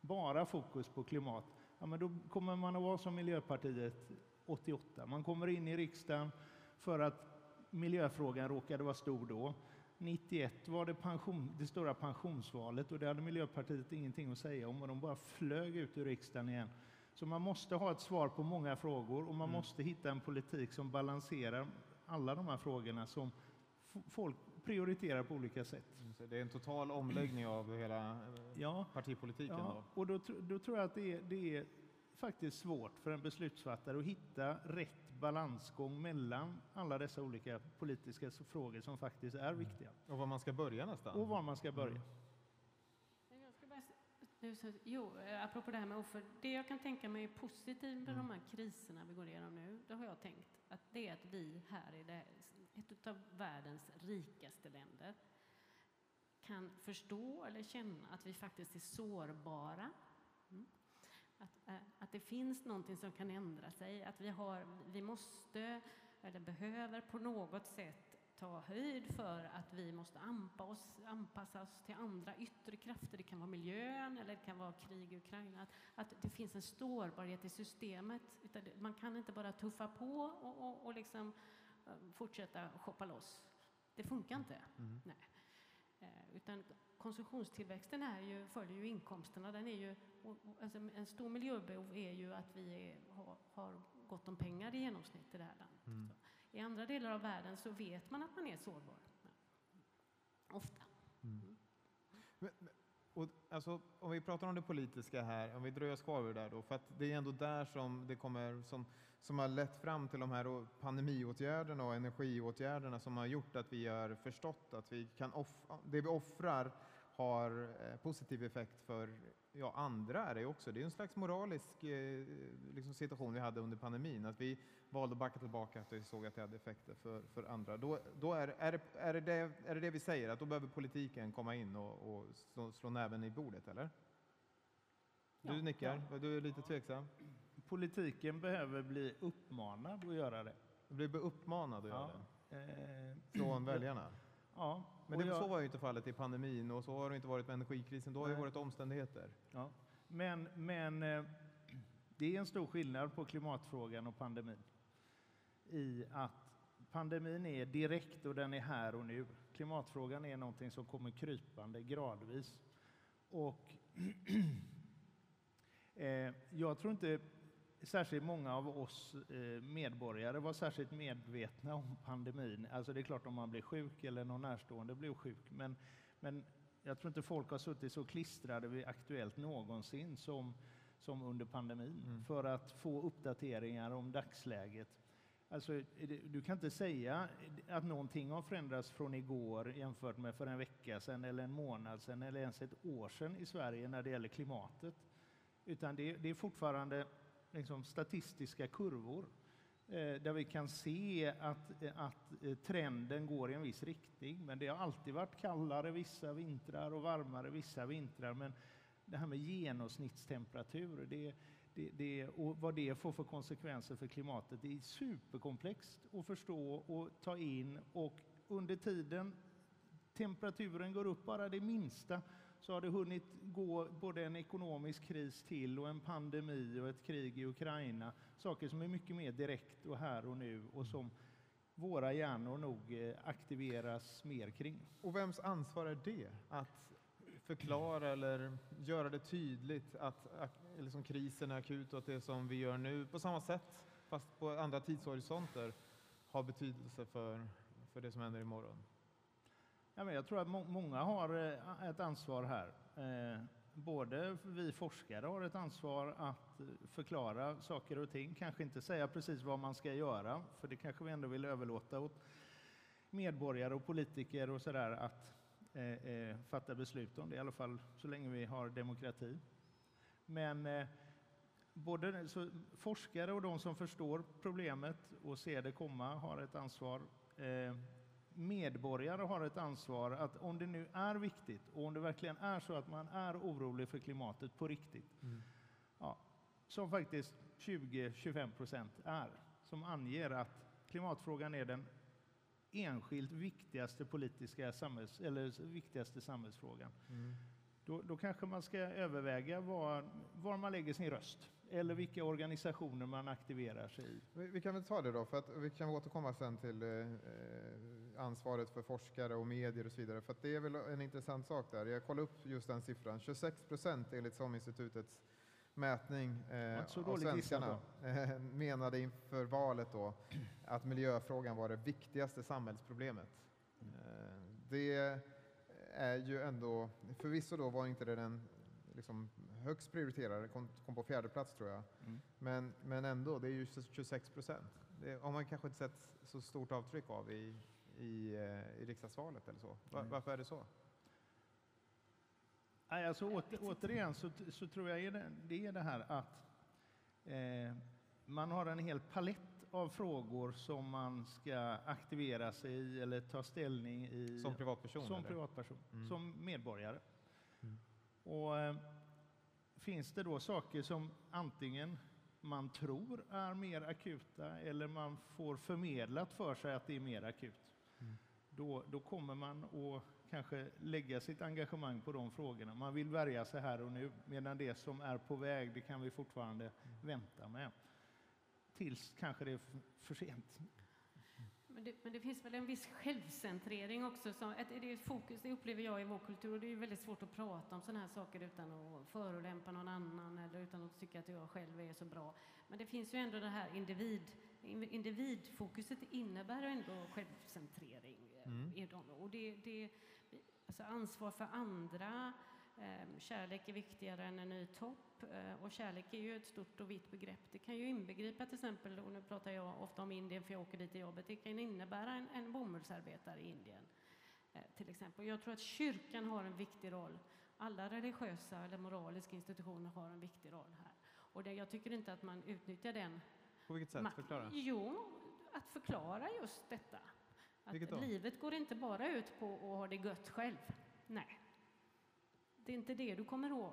bara fokus på klimat, ja, men då kommer man att vara som Miljöpartiet 88. Man kommer in i riksdagen för att miljöfrågan råkade vara stor då. 91 var det pension, det stora pensionsvalet och det hade Miljöpartiet ingenting att säga om och de bara flög ut ur riksdagen igen. Så man måste ha ett svar på många frågor och man måste hitta en politik som balanserar alla de här frågorna som folk prioriterar på olika sätt. Så det är en total omläggning av hela eh, Ja, partipolitiken Ja, då. och då, då tror jag att det är, det är faktiskt svårt för en beslutsfattare att hitta rätt balansgång mellan alla dessa olika politiska frågor som faktiskt är viktiga. Och var man ska börja nästan. Och var man ska börja. Men Jag ska bara, s- nu så, jo, eh, apropå det här med offer. Det jag kan tänka mig är positivt med de här kriserna vi går igenom nu, det har jag tänkt att det är att vi här i det, ett av världens rikaste länder kan förstå eller känna att vi faktiskt är sårbara. Mm. Att, eh, att det finns någonting som kan ändra sig, att vi, har, vi måste eller behöver på något sätt ta höjd för att vi måste anpassa oss, till andra yttre krafter. Det kan vara miljön eller det kan vara krig i Ukraina. Att, att det finns en sårbarhet i systemet. Man kan inte bara tuffa på och, och, och liksom, eh, fortsätta shoppa loss. Det funkar inte. Mm. Nej. Eh, utan konsumtionstillväxten är ju, följer ju inkomsterna. Den är ju, alltså en stor miljöbehov är ju att vi är, har, har gott om pengar i genomsnitt i det här landet. Mm. I andra delar av världen så vet man att man är sårbar. Ofta. Mm. Men, men- och, alltså, om vi pratar om det politiska här, om vi dröjer oss kvar vid det där då, för att det är ändå där som det kommer, som, som har lett fram till de här pandemiåtgärderna och energiåtgärderna som har gjort att vi har förstått att vi kan off, det vi offrar har eh, positiv effekt för ja, andra är det också. Det är en slags moralisk eh, liksom situation vi hade under pandemin, att vi valde att backa tillbaka att vi såg att det hade effekter för, för andra. Då, då är, är, det, är, det, det, är det det vi säger, att då behöver politiken komma in och, och slå, slå näven i bordet, eller? Du Ja, nickar, du är lite tveksam. Politiken behöver bli uppmanad att göra det. Du blir uppmanad att göra Ja. det Eh, från väljarna. Ja, Men det, jag- så var ju inte fallet i pandemin och så har det inte varit med energikrisen. Då har det varit omständigheter. Ja. Men, men eh, det är en stor skillnad på klimatfrågan och pandemin. I att pandemin är direkt och den är här och nu. Klimatfrågan är någonting som kommer krypande gradvis. Och eh, jag tror inte särskilt många av oss eh, medborgare var särskilt medvetna om pandemin. Alltså det är klart om man blir sjuk eller någon närstående blir sjuk. Men, men jag tror inte folk har suttit så klistrade vid Aktuellt någonsin som, som under pandemin Mm. för att få uppdateringar om dagsläget. Alltså, du kan inte säga att någonting har förändrats från igår jämfört med för en vecka sedan eller en månad sedan eller ens ett år sedan i Sverige när det gäller klimatet. Utan det, det är fortfarande liksom statistiska kurvor eh, där vi kan se att, eh, att eh, trenden går i en viss riktning. Men det har alltid varit kallare vissa vintrar och varmare vissa vintrar. Men det här med genomsnittstemperatur det, det, det, och vad det får för konsekvenser för klimatet det är superkomplext att förstå och ta in och under tiden temperaturen går upp bara det minsta så har det hunnit gå både en ekonomisk kris till och en pandemi och ett krig i Ukraina. Saker som är mycket mer direkt och här och nu och som våra hjärnor nog eh, aktiveras mer kring. Och vems ansvar är det? Att förklara eller göra det tydligt att liksom, krisen är akut och att det som vi gör nu på samma sätt, fast på andra tidshorisonter, har betydelse för, för det som händer imorgon? Ja, men jag tror att må många har eh, ett ansvar här. Eh, både vi forskare har ett ansvar att förklara saker och ting, kanske inte säga precis vad man ska göra, för det kanske vi ändå vill överlåta åt medborgare och politiker och sådär att eh, eh, fatta beslut om det, i alla fall så länge vi har demokrati. Men eh, både så, forskare och de som förstår problemet och ser det komma har ett ansvar. Eh, medborgare har ett ansvar att om det nu är viktigt och om det verkligen är så att man är orolig för klimatet på riktigt, mm. ja, som faktiskt 20-25 procent är, som anger att klimatfrågan är den enskilt viktigaste politiska samhälls, eller viktigaste samhällsfrågan. Mm. Då, då, kanske man ska överväga var, var man lägger sin röst eller vilka organisationer man aktiverar sig i. Vi, vi, kan väl ta det då, för att vi kan återkomma sen till eh, ansvaret för forskare och medier och så vidare, för det är väl en intressant sak där. Jag kollade upp just den siffran, 26 procent enligt SOM-institutets mätning eh, av svenskarna eh, menade inför valet då att miljöfrågan var det viktigaste samhällsproblemet. Eh, det är ju ändå, förvisso då var inte det den liksom högst prioriterade, kom, kom på fjärde plats tror jag. Mm. Men, men ändå, det är ju 26 procent. Det har man kanske inte sett så stort avtryck av i, i, eh, i riksdagsvalet eller så. Var, mm. Varför är det så? Nej, alltså, åter, återigen så, så tror jag det, det är det här att eh, man har en hel palett av frågor som man ska aktivera sig i eller ta ställning i. Som privatperson? Som eller? privatperson, mm. som medborgare. Mm. Och, eh, finns det då saker som antingen man tror är mer akuta eller man får förmedlat för sig att det är mer akut. Då, då kommer man att kanske lägga sitt engagemang på de frågorna. Man vill värja sig här och nu, medan det som är på väg, det kan vi fortfarande mm. vänta med. Tills kanske det är för sent. Men det, men det, finns väl en viss självcentrering också. Som, ett, det är ett fokus, det upplever jag i vår kultur. Och det är väldigt svårt att prata om sådana här saker utan att förolämpa någon annan eller utan att tycka att jag själv är så bra. Men det finns ju ändå det här individ, individfokuset innebär ändå självcentrering. Mm. Och det, det, alltså ansvar för andra, Ehm, kärlek är viktigare än en ny topp ehm, och kärlek är ju ett stort och vitt begrepp. Det kan ju inbegripa till exempel, och nu pratar jag ofta om Indien för jag åker dit till jobbet, det kan innebära en, en bomullsarbetare i Indien ehm, till exempel. Jag tror att kyrkan har en viktig roll. Alla religiösa eller moraliska institutioner har en viktig roll här. Och det, jag tycker inte att man utnyttjar den. På vilket sätt? Förklara. Jo, att förklara just detta. Att livet går inte bara ut på att ha det gött själv. Nej. Det är inte det du kommer ihåg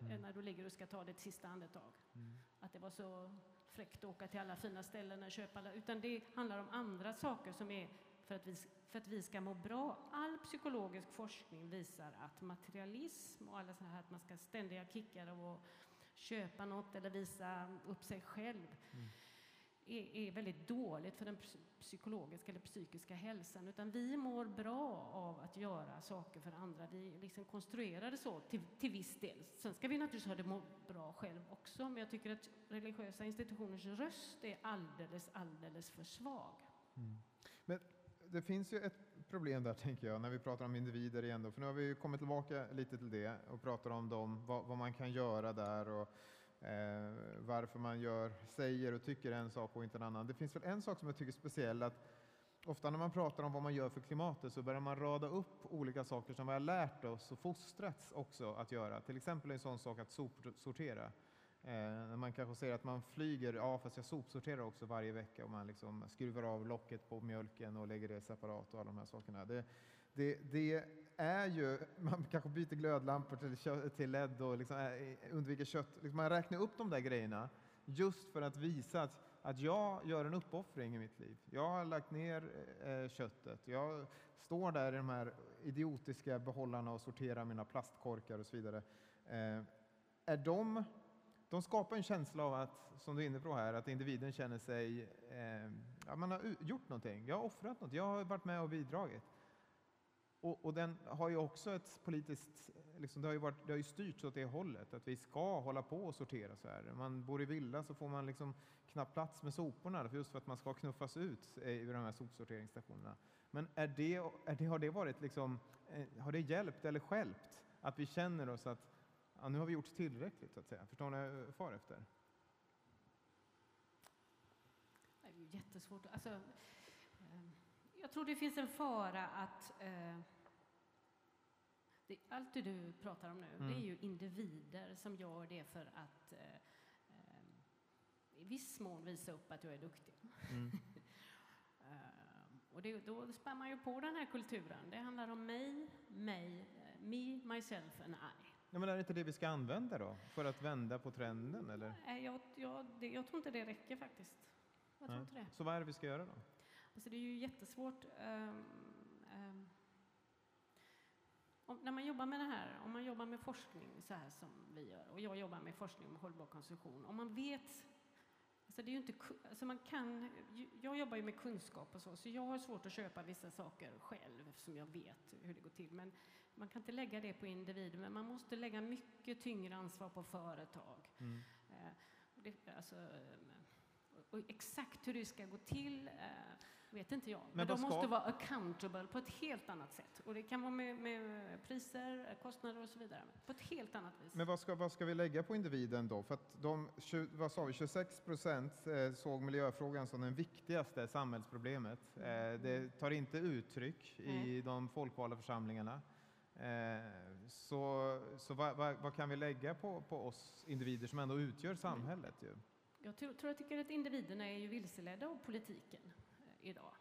mm. när du ligger och ska ta ditt sista andetag. Mm. Att det var så fräckt att åka till alla fina ställen och köpa alla, utan det handlar om andra saker som är för att, vi, för att vi ska må bra. All psykologisk forskning visar att materialism och alla sådana här, att man ska ständiga kickar av att köpa något eller visa upp sig själv. Mm är, väldigt dåligt för den psykologiska eller psykiska hälsan. Utan vi mår bra av att göra saker för andra. Vi är liksom konstruerade så till, till viss del. Sen ska vi naturligtvis ha det må bra själv också. Men jag tycker att religiösa institutioners röst är alldeles, alldeles för svag. Mm. Men det finns ju ett problem där, tänker jag, när vi pratar om individer igen. Då, för nu har vi kommit tillbaka lite till det och pratar om dem, vad, vad man kan göra där. Och, eh, varför man gör, säger och tycker en sak och inte en annan. Det finns väl en sak som jag tycker är speciell, att ofta när man pratar om vad man gör för klimatet så börjar man rada upp olika saker som vi har lärt oss och fostrats också att göra. Till exempel en sån sak att sopsortera. Eh, man kanske säger att man flyger, ja fast jag sopsorterar också varje vecka och man liksom skruvar av locket på mjölken och lägger det separat och alla de här sakerna. Det, det, det, är ju, man kanske byter glödlampor till, till LED och liksom eh, undviker kött. Liksom man räknar upp de där grejerna just för att visa att, att jag gör en uppoffring i mitt liv. Jag har lagt ner eh, köttet. Jag står där i de här idiotiska behållarna och sorterar mina plastkorkar och så vidare. Eh, är de, de skapar en känsla av att, som du är inne på här, att individen känner sig, eh, att man har gjort någonting. Jag har offrat något. Jag har varit med och bidragit. Och, och, den har ju också ett politiskt, liksom, det, har ju varit, det har ju styrts åt det hållet, att vi ska hålla på och sortera så här. Man bor i villa så får man liksom knappt plats med soporna, just för att man ska knuffas ut eh, ur de här sopsorteringsstationerna. Men är det, är det, har det varit liksom, eh, har det hjälpt eller skälpt att vi känner oss att ja, nu har vi gjort tillräckligt, så att säga? Förstår ni vad jag far efter? Det är jättesvårt. Alltså, jag tror det finns en fara att eh, det, allt det du pratar om nu, mm. det är mm. ju individer som gör det för att eh, eh, i viss mån visa upp att jag är duktig. Mm. uh, och det, då spär man ju på den här kulturen. Det handlar om mig, mig, me, myself and I. Ja, men är det inte det vi ska använda då, för att vända på trenden? Eller? Nej, jag, jag, det, jag tror inte det räcker faktiskt. Jag tror inte det. Så vad är det vi ska göra då? Alltså det är ju jättesvårt. Um, um, om, när man jobbar med det här, om man jobbar med forskning så här som vi gör, och jag jobbar med forskning om hållbar konsumtion, om man vet Alltså det är inte, alltså man kan, jag jobbar ju med kunskap och så, så jag har svårt att köpa vissa saker själv eftersom jag vet hur det går till. Men man kan inte lägga det på individer, men man måste lägga mycket tyngre ansvar på företag. Mm. Eh, det, alltså, och exakt hur det ska gå till eh, vet inte jag. Men, men de ska... måste vara accountable på ett helt annat sätt. Och det kan vara med, med, priser, kostnader och så vidare. På ett helt annat vis. Men vad ska, vad ska vi lägga på individen då? För att de, vad sa vi, 26 procent eh, såg miljöfrågan som det viktigaste samhällsproblemet. Eh, det tar inte uttryck i de folkvalda församlingarna. Så, så vad, vad, vad, kan vi lägga på, på oss individer som ändå utgör samhället? Ju? Jag tror, tror jag tycker att individerna är ju vilseledda av politiken eh, idag.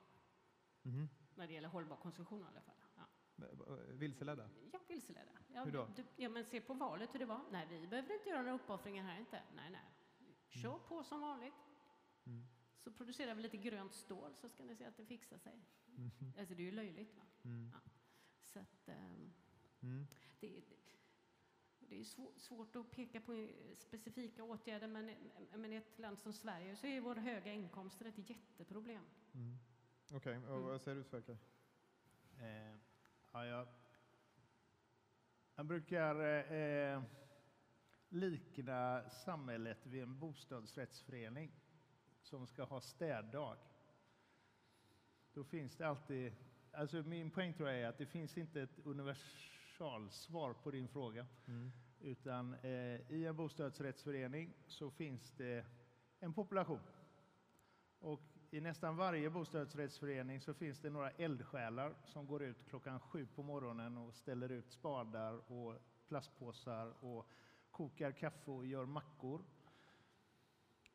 Mm. När det gäller hållbar konsumtion i alla fall. Ja. Vilseledda? Ja, vilseledda. Ja, hur då? Du, ja, men se på valet hur det var. Nej, vi behöver inte göra några uppoffringar här inte. Nej, nej. Kör mm. på som vanligt. Mm. Så producerar vi lite grönt stål så ska ni se att det fixar sig. Mm. Alltså det är ju löjligt. Va? Mm. Ja. Så att, um, det, det är svårt att peka på specifika åtgärder, men, men i ett land som Sverige så är våra höga inkomster ett jätteproblem. Mm. Okej, okay. och mm. vad säger du Sverker? Eh, ja, jag, jag brukar eh, likna samhället vid en bostadsrättsförening som ska ha städdag. Då finns det alltid... Alltså min poäng tror jag är att det finns inte ett universum pauschalsvar på din fråga. Mm. Utan eh, i en bostadsrättsförening så finns det en population. Och i nästan varje bostadsrättsförening så finns det några eldsjälar som går ut klockan sju på morgonen och ställer ut spadar och plastpåsar och kokar kaffe och gör mackor.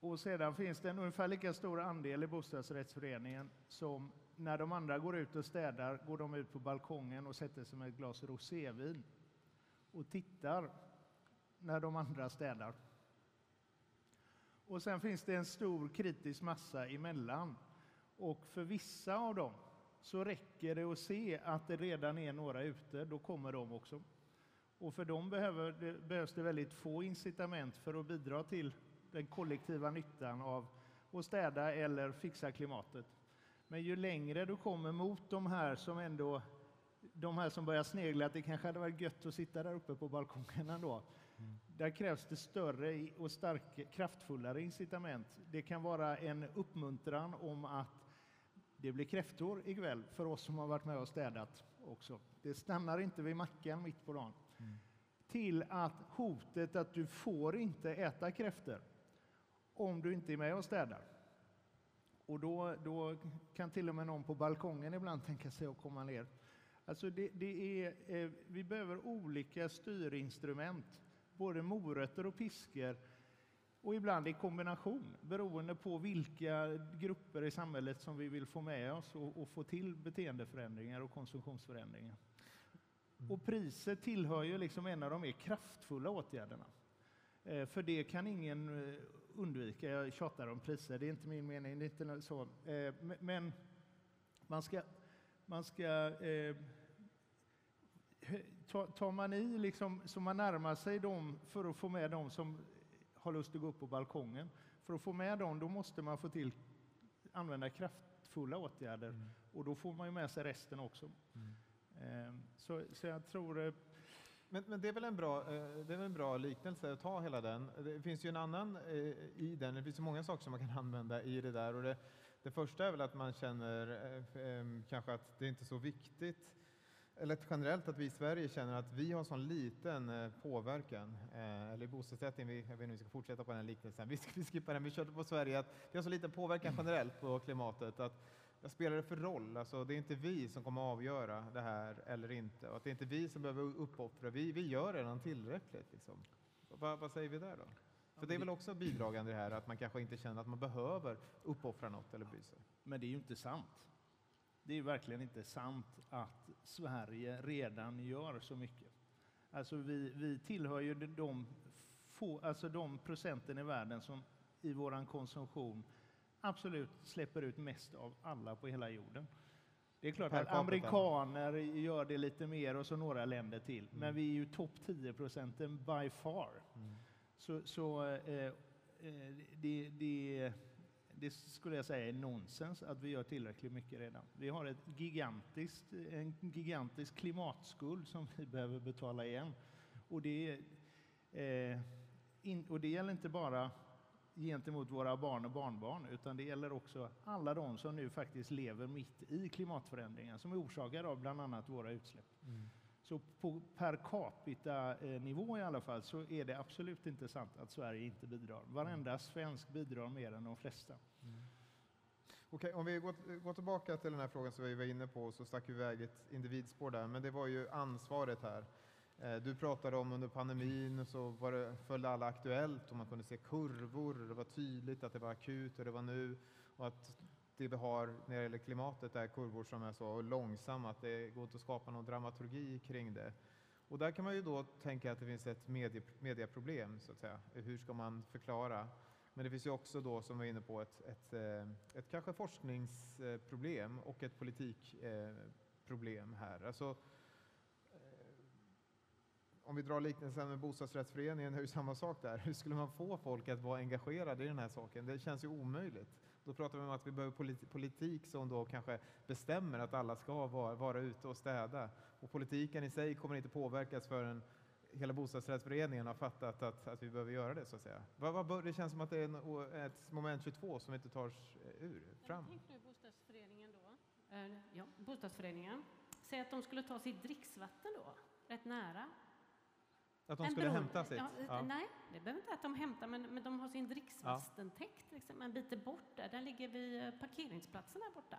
Och sedan finns det en ungefär lika stor andel i bostadsrättsföreningen som när de andra går ut och städar går de ut på balkongen och sätter sig med ett glas rosévin och tittar när de andra städar. Och sen finns det en stor kritisk massa emellan. Och för vissa av dem så räcker det att se att det redan är några ute, då kommer de också. Och för dem behöver det, behövs det väldigt få incitament för att bidra till den kollektiva nyttan av att städa eller fixa klimatet. Men ju längre du kommer mot de här som ändå de här som börjar snegla att det kanske hade varit gött att sitta där uppe på balkongen ändå. Mm. Där krävs det större och stark, kraftfullare incitament. Det kan vara en uppmuntran om att det blir kräftor ikväll för oss som har varit med och städat också. Det stannar inte vid mackan mitt på dagen. Mm. Till att hotet att du får inte äta kräftor om du inte är med och städar. Och då, då kan till och med någon på balkongen ibland tänka sig att komma ner. Alltså det, det är, eh, vi behöver olika styrinstrument, både morötter och piskor och ibland i kombination beroende på vilka grupper i samhället som vi vill få med oss och, och få till beteendeförändringar och konsumtionsförändringar. Mm. Och priset tillhör ju liksom en av de mer kraftfulla åtgärderna. Eh, för det kan ingen eh, undvika, jag tjatar om priser, det är inte min mening, det är inte så. Eh, men man ska, man ska tar man i liksom, så man närmar sig dem för att få med dem som har lust att gå upp på balkongen. För att få med dem, då måste man få till använda kraftfulla åtgärder mm. och då får man ju med sig resten också. Mm. Ehm, så, så jag tror... Eh, men, men, det är väl en bra, eh, det är väl en bra liknelse att ta hela den. Det finns ju en annan eh, i den, det finns ju många saker som man kan använda i det där. Och det, det första är väl att man känner kanske att det inte är så viktigt eller generellt att vi i Sverige känner att vi har sån liten eh, påverkan, eh, eller i bostadsrättningen, vi, jag vet inte om vi ska fortsätta på den liknelsen, vi, vi skippar den, vi körde på Sverige, att vi har så liten påverkan generellt på klimatet att vad spelar det för roll? Alltså, det är inte vi som kommer att avgöra det här eller inte, och att det är inte vi som behöver uppoffra, vi, vi gör redan tillräckligt. Liksom. Vad, vad säger vi där då? För det är väl också bidragande det här att man kanske inte känner att man behöver uppoffra något eller bry sig. Men det är ju inte sant. Det är verkligen inte sant att Sverige redan gör så mycket. Alltså vi, vi tillhör ju de, få, alltså de procenten i världen som i vår konsumtion absolut släpper ut mest av alla på hela jorden. Det är klart att amerikaner gör det lite mer och så några länder till, mm. men vi är ju topp 10 procenten by far. Mm. Så, så eh, eh det, det det skulle jag säga är nonsens att vi gör tillräckligt mycket redan. Vi har ett gigantiskt, en gigantisk klimatskuld som vi behöver betala igen. Och det, eh, in, och det gäller inte bara gentemot våra barn och barnbarn, utan det gäller också alla de som nu faktiskt lever mitt i klimatförändringen som är orsakade av bland annat våra utsläpp. Mm. Så på per capita-nivå i alla fall så är det absolut inte sant att Sverige inte bidrar. Varenda svensk bidrar mer än de flesta. Okej, om vi går, går, tillbaka till den här frågan som vi var inne på så stack vi iväg ett individspår där, men det var ju ansvaret här. Eh, du pratade om under pandemin så var det, följde alla Aktuellt och man kunde se kurvor det var tydligt att det var akut och det var nu och att det vi har när det gäller klimatet är kurvor som är så långsamma att det går inte att skapa någon dramaturgi kring det. Och där kan man ju då tänka att det finns ett medie, medieproblem, så att säga. Hur ska man förklara? Men det finns ju också då, som vi var inne på, ett, ett, eh, ett kanske forskningsproblem och ett politikproblem här. Alltså, eh, om vi drar liknelsen med bostadsrättsföreningen, det är ju samma sak där. Hur skulle man få folk att vara engagerade i den här saken? Det känns ju omöjligt. Då pratar vi om att vi behöver politik som då kanske bestämmer att alla ska vara, vara ute och städa. Och politiken i sig kommer inte påverkas förrän hela bostadsrättsföreningen har fattat att, att vi behöver göra det så att säga. Vad, vad, det känns som att det är en, ett moment 22 som vi inte tar ur, fram. Tänkte du bostadsföreningen då? Uh, ja, bostadsföreningen. Säg att de skulle ta sitt dricksvatten då, rätt nära. Att de skulle hämta sitt? Ja, ja. Nej, det behöver inte att de hämtar, men, men de har sin dricksvattentäkt liksom, en bit bort där. Den ligger vid eh, parkeringsplatsen där borta.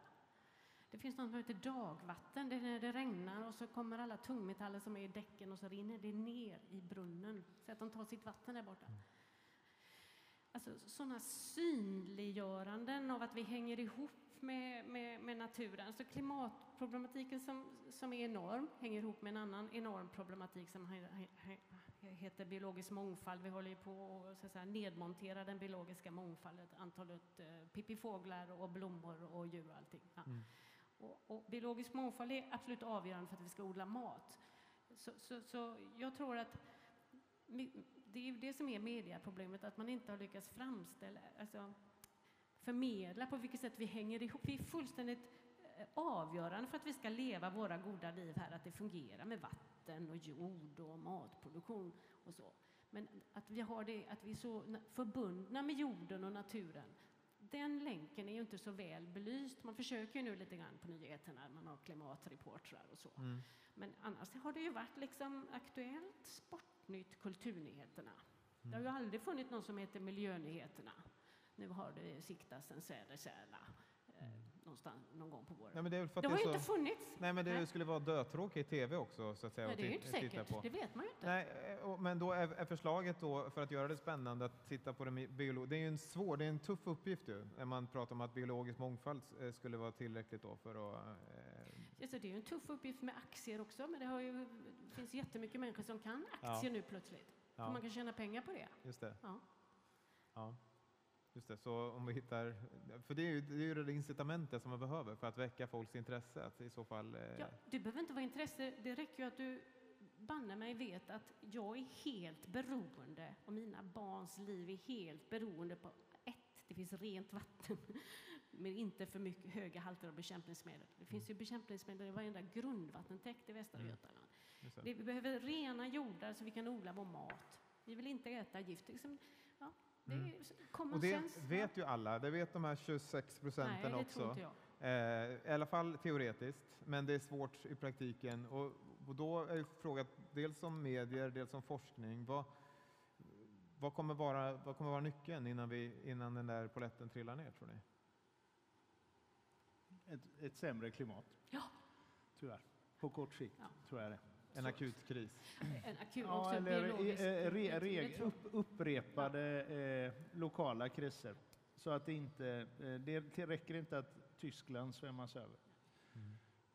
Det finns något som heter dagvatten. Det är när det regnar och så kommer alla tungmetaller som är i däcken och så rinner det ner i brunnen. Så att de tar sitt vatten där borta. Alltså sådana synliggöranden av att vi hänger ihop med, med, med naturen. Så klimatproblematiken som, som är enorm hänger ihop med en annan enorm problematik som heter biologisk mångfald. Vi håller ju på att nedmontera den biologiska mångfalden, antalet eh, pippifåglar och blommor och djur och allting. Ja. Mm. Och, och, biologisk mångfald är absolut avgörande för att vi ska odla mat. Så, så, så jag tror att det är det som är mediaproblemet, att man inte har lyckats framställa, alltså, förmedla på vilket sätt vi hänger ihop. Vi är fullständigt eh, avgörande för att vi ska leva våra goda liv här, att det fungerar med vatten och jord och matproduktion och så. Men att vi, har det, att vi är så förbundna med jorden och naturen, den länken är ju inte så väl belyst. Man försöker ju nu lite grann på nyheterna, man har klimatreportrar och så. Mm. Men annars har det ju varit liksom Aktuellt, Sportnytt, Kulturnyheterna. Mm. Det har ju aldrig funnits någon som heter Miljönyheterna. Nu har det siktats en säderkärna mm. Någonstans någon gång på våren. Nej, men det, det, det har ju inte funnits. Nej, men det Nej. skulle vara dödtråkigt i tv också så att säga. Nej, det är ju inte säkert. På. Det vet man ju inte. Nej, eh, men då är, är, förslaget då för att göra det spännande att titta på det biologiska. Det är ju en svår, det är en tuff uppgift ju när man pratar om att biologisk mångfald eh, skulle vara tillräckligt då för att. Eh... Just det är ju en tuff uppgift med aktier också, men det, har ju, det finns jättemycket människor som kan aktier ja. nu plötsligt. Ja. För man kan tjäna pengar på det. Just det. Ja. ja. Just det, så om vi hittar, för det är ju det, är ju det incitamentet som man behöver för att väcka folks intresse. Att i så fall, eh, Ja, du behöver inte vara intresse, det räcker ju att du banne mig vet att jag är helt beroende och mina barns liv är helt beroende på ett, det finns rent vatten, men inte för mycket höga halter av bekämpningsmedel. Det finns ju bekämpningsmedel i varenda grundvattentäkt i Västra Mm. Götaland. det. Det, vi behöver rena jordar så vi kan odla vår mat. Vi vill inte äta gift. Det Mm. är Och det vet ju alla, det vet de här 26 Nej, procenten det också. Eh, I alla fall teoretiskt, men det är svårt i praktiken. Och, och då är ju frågan dels om medier, dels om forskning. Vad, vad, kommer vara, vad kommer vara nyckeln innan, vi, innan den där poletten trillar ner, tror ni? Ett, ett sämre klimat. Ja. Tyvärr. På kort sikt Ja. tror jag det. En Så- akut kris. En akut, Ja, också eller biologisk. eh, det- re, tror upp, upprepade eh, lokala kriser. Så att det inte, eh, det räcker inte att Tyskland svämmas över.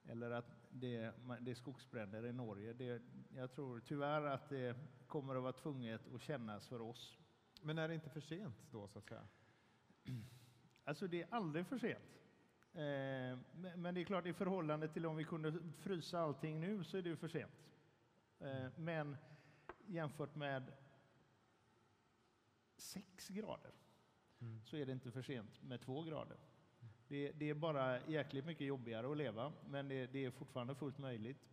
Eller att det, det är skogsbränder i Norge. Det, jag tror tyvärr att det kommer att vara tvunget att kännas för oss. Men är det inte för sent då, så att säga? Alltså det är aldrig för sent. Eh, men, det är klart i förhållande till om vi kunde frysa allting nu så är det ju för sent. Eh, men jämfört med 6 grader Mm. så är det inte för sent med 2 grader. Det, det är bara jäkligt mycket jobbigare att leva, men det, det är fortfarande fullt möjligt.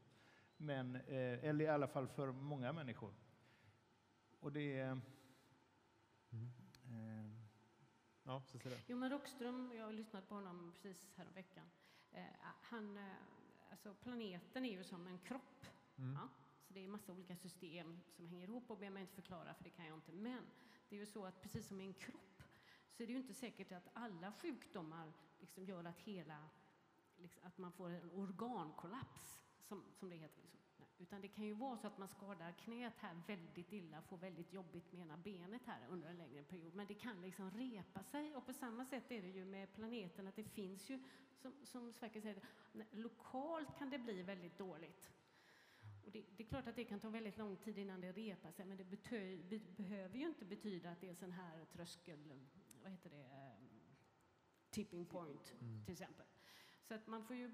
Men, eh, eller i alla fall för många människor. Och det är... Ja, Cecilia? Jo, men Rockström, jag har lyssnat på honom precis häromveckan. Eh, han, eh, alltså planeten är ju som en kropp. Mm. Ja, så det är massa olika system som hänger ihop och ber mig inte förklara för det kan jag inte. Men det är ju så att precis som i en kropp så är det ju inte säkert att alla sjukdomar liksom gör att hela, liksom, att man får en organkollaps som, som det heter. Liksom. Utan det kan ju vara så att man skadar knät här väldigt illa, får väldigt jobbigt med ena benet här under en längre period. Men det kan liksom repa sig och på samma sätt är det ju med planeten att det finns ju, som, som Sverker säger, lokalt kan det bli väldigt dåligt. Och det, det är klart att det kan ta väldigt lång tid innan det repar sig, men det betö, be, behöver ju inte betyda att det är sån här tröskel, vad heter det, eh, tipping point Mm. till exempel. Så att man får ju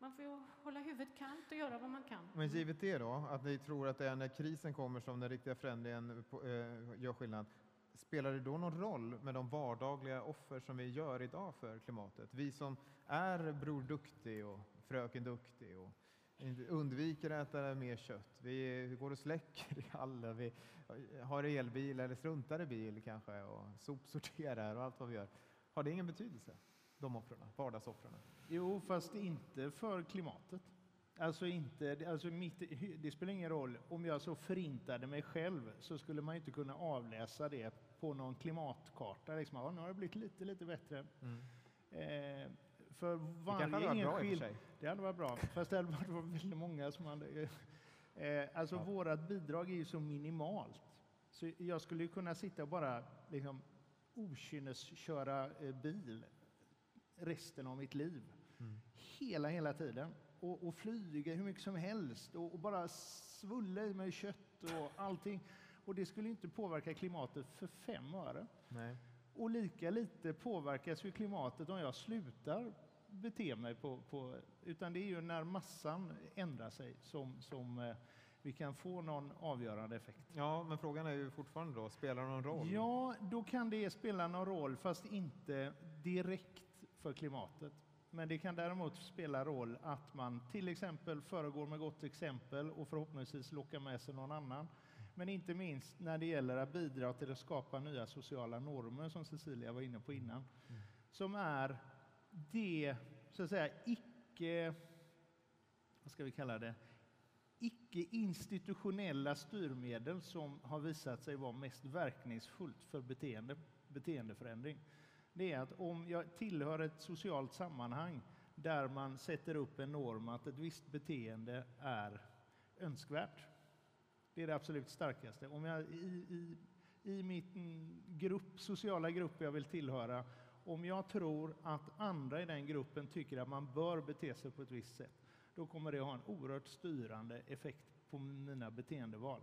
man får ju hålla huvudet kallt och göra vad man kan. Men givet det då, att ni tror att det är när krisen kommer som den riktiga förändringen eh, eh, gör skillnad. Spelar det då någon roll med de vardagliga offer som vi gör idag för klimatet? Vi som är Bror Duktig och Fröken Duktig och undviker att äta mer kött. Vi, vi går och släcker i hallen, vi har elbil eller struntar i bil kanske och sopsorterar och allt vad vi gör. Har det ingen betydelse? De offren, vardagsoffren? Jo, fast inte för klimatet. Alltså inte, alltså mitt, det spelar ingen roll. Om jag så förintade mig själv så skulle man inte kunna avläsa det på någon klimatkarta. Liksom, ja, nu har det blivit lite, lite bättre. Mm. Eh, för Det varje enskild... sig. Det hade varit bra, fast det hade varit väldigt många som hade... Eh, alltså Ja. vårat bidrag är ju så minimalt. Så jag skulle ju kunna sitta och bara liksom okynnesköra eh, bil resten av mitt liv. Mm. Hela, hela tiden. Och, och flyga hur mycket som helst och, och bara svulla i mig kött och allting. Och det skulle inte påverka klimatet för fem öre. Nej. Och lika lite påverkas ju klimatet om jag slutar bete mig på, på utan det är ju när massan ändrar sig som, som eh, vi kan få någon avgörande effekt. Ja, men frågan är ju fortfarande då, spelar det någon roll? Ja, då kan det spela någon roll, fast inte direkt för klimatet. Men det kan däremot spela roll att man till exempel föregår med gott exempel och förhoppningsvis lockar med sig någon annan. Men inte minst när det gäller att bidra till att skapa nya sociala normer, som Cecilia var inne på innan, Mm. som är det, så att säga, icke, vad ska vi kalla det, icke-institutionella styrmedel som har visat sig vara mest verkningsfullt för beteende, beteendeförändring. Det är att om jag tillhör ett socialt sammanhang där man sätter upp en norm att ett visst beteende är önskvärt. Det är det absolut starkaste. Om jag i, i, i min grupp, sociala grupp jag vill tillhöra, om jag tror att andra i den gruppen tycker att man bör bete sig på ett visst sätt, då kommer det ha en oerhört styrande effekt på mina beteendeval.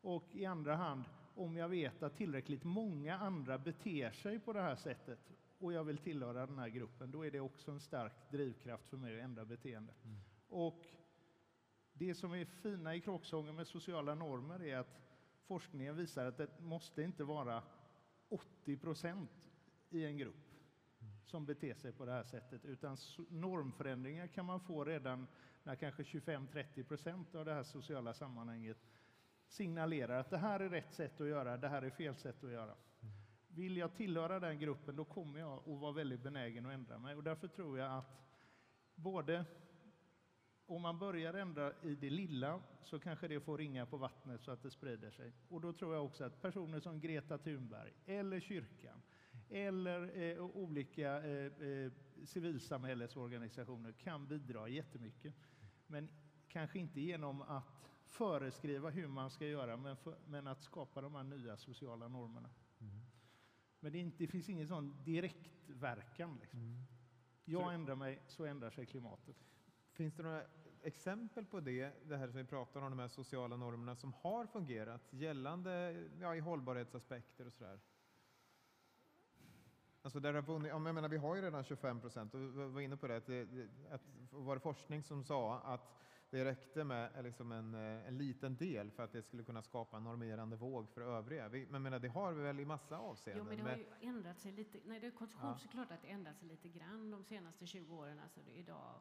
Och i andra hand, om jag vet att tillräckligt många andra beter sig på det här sättet och jag vill tillhöra den här gruppen, då är det också en stark drivkraft för mig att ändra beteende. Mm. Och det som är fina i kråksången med sociala normer är att forskningen visar att det måste inte vara 80 procent i en grupp som beter sig på det här sättet, utan normförändringar kan man få redan när kanske 25-30 procent av det här sociala sammanhanget signalerar att det här är rätt sätt att göra, det här är fel sätt att göra. Vill jag tillhöra den gruppen, då kommer jag att vara väldigt benägen att ändra mig. Och därför tror jag att både om man börjar ändra i det lilla så kanske det får ringa på vattnet så att det sprider sig. Och då tror jag också att personer som Greta Thunberg eller kyrkan eller eh, olika eh, eh, civilsamhällesorganisationer kan bidra jättemycket. Men kanske inte genom att föreskriva hur man ska göra, men, för, men att skapa de här nya sociala normerna. Mm. Men det, inte, det, finns ingen sån direktverkan. Liksom. Mm. Jag ändrar mig, så ändrar sig klimatet. Finns det några exempel på det, det här som vi pratar om, de här sociala normerna som har fungerat gällande ja, i hållbarhetsaspekter och sådär? Alltså där har vunnit, jag menar, vi har ju redan 25 procent och vi var inne på det, att, att var det forskning som sa att det räckte med eh, liksom en, eh, en liten del för att det skulle kunna skapa en normerande våg för övriga. Vi, men menar, det har vi väl i massa avseenden? Jo, men det har ju ändrat sig lite. Nej, det är ja. såklart att det ändrat sig lite grann de senaste 20 åren. Alltså idag,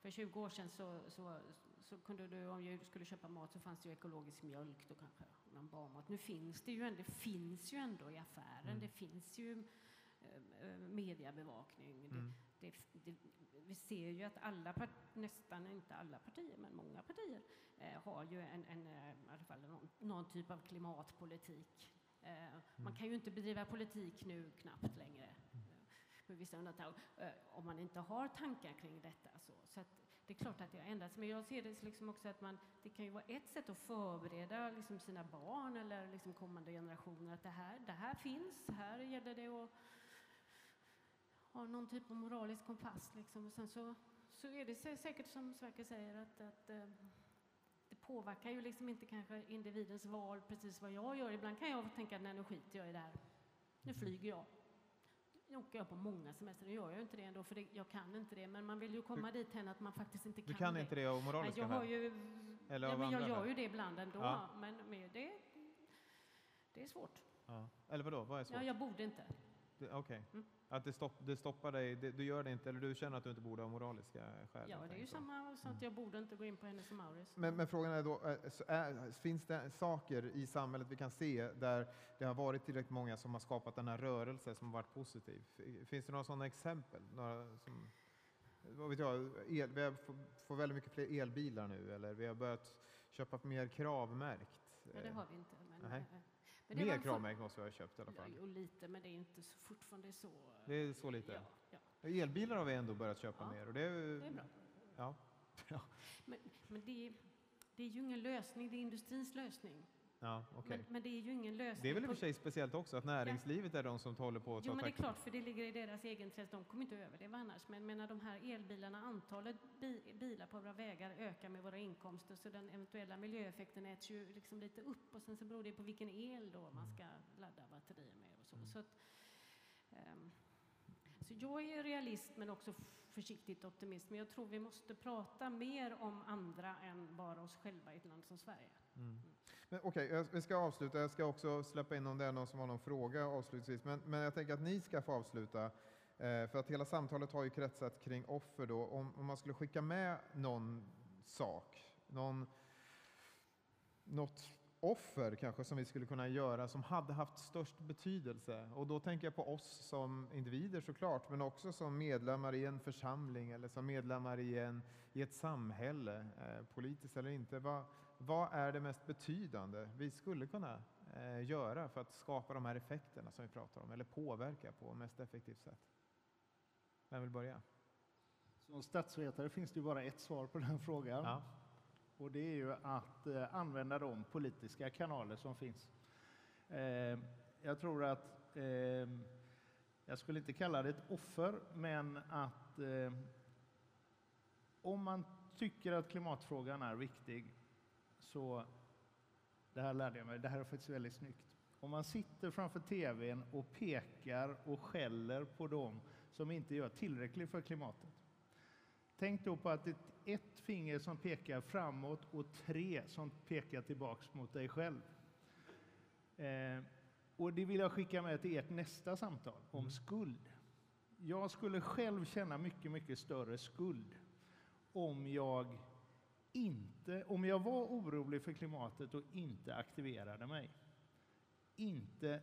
för 20 år sedan så, så, så kunde du, om du skulle köpa mat så fanns det ju ekologisk mjölk då kanske, någon barnmat. Nu finns det ju ändå, det finns ju ändå i affären, mm. det finns ju äh, mediebevakning. Mm. Det, det, vi ser ju att alla, nästan inte alla partier, men många partier eh, har ju en, en, eh, i alla fall någon, någon typ av klimatpolitik. Eh, mm. Man kan ju inte bedriva politik nu knappt längre, mm. med vissa undantag, eh, om man inte har tankar kring detta. Så, så det är klart att det har ändrats, men jag ser det liksom också att man, det kan ju vara ett sätt att förbereda liksom sina barn eller liksom kommande generationer att det här, det här finns, här gäller det att har någon typ av moralisk kompass. Liksom. Och sen så, så är det säkert som Sverker säger att, att eh, det påverkar ju liksom inte kanske individens val precis vad jag gör. Ibland kan jag tänka att nu skiter jag i det här. Nu flyger jag. Nu åker jag på många semester. Nu gör jag inte det ändå, för det, jag kan inte det. Men man vill ju komma dit hän att man faktiskt inte kan Du kan det. inte det av moraliska skäl? Eller ja, men jag gör ju det ibland ändå. Ja. Men, men det, det är svårt. Ja. Eller vadå, vad är svårt? Ja, jag borde inte. Okej. Okay. Mm. Att det, stopp, det stoppar dig, det, du gör det inte, eller du känner att du inte borde av moraliska skäl? Ja, det är ju så. samma så att jag borde inte gå in på hennes och Maurits. Men, men, frågan är då, är, finns det saker i samhället vi kan se där det har varit tillräckligt många som har skapat den här rörelsen som har varit positiv? Finns det några sådana exempel? Några som, vad vet jag, el, vi har får väldigt mycket fler elbilar nu, eller vi har börjat köpa mer kravmärkt. Ja, det har vi inte. Men, Nej. Men Mer kravmärken måste vi ha köpt i alla fall. Ja, lite, men det är inte så, fortfarande så... Det är så lite? Ja, ja. Elbilar har vi ändå börjat köpa ja, mer. Och det, är, det är bra. Ja. Men, men det, det är ju ingen lösning, det är industrins lösning. Ja, okay. men, men, det är ju ingen lösning. Det är väl i och för sig speciellt också att näringslivet ja. är de som håller på att Jo, men det är klart, för det ligger i deras egenintresse. De kommer inte överleva annars. Men menar de här elbilarna, antalet bi bilar på våra vägar ökar med våra inkomster, så den eventuella miljöeffekten äts ju liksom lite upp och sen så beror det på vilken el då man ska ladda batterier med och så. Mm. så, att, um, så jag är realist men också försiktigt optimist. Men jag tror vi måste prata mer om andra än bara oss själva i ett land som Sverige. Mm. Men Okej, okay, vi ska avsluta. Jag ska också släppa in om det är någon som har någon fråga avslutningsvis. Men, men jag tänker att ni ska få avsluta. Eh, för att hela samtalet har ju kretsat kring offer då. Om, om man skulle skicka med någon sak, någon, något offer kanske som vi skulle kunna göra som hade haft störst betydelse. Och då tänker jag på oss som individer såklart, men också som medlemmar i en församling eller som medlemmar i, en, i ett samhälle, eh, politiskt eller inte. Vad, vad är det mest betydande vi skulle kunna eh, göra för att skapa de här effekterna som vi pratar om, eller påverka på mest effektivt sätt? Vem vill börja? Som statsvetare finns det bara ett svar på den frågan. Ja. Och det är ju att eh, använda de politiska kanaler som finns. Eh, jag tror att, eh, jag skulle inte kalla det ett offer, men att eh, om man tycker att klimatfrågan är viktig så, det här lärde jag mig, det här är faktiskt väldigt snyggt. om man sitter framför TVn och pekar och skäller på dem som inte gör tillräckligt för klimatet. Tänk då på att det är ett finger som pekar framåt och tre som pekar tillbaks mot dig själv. Eh, och det vill jag skicka med till ert nästa samtal om mm. skuld. Jag skulle själv känna mycket, mycket större skuld om jag inte, om jag var orolig för klimatet och inte aktiverade mig. Inte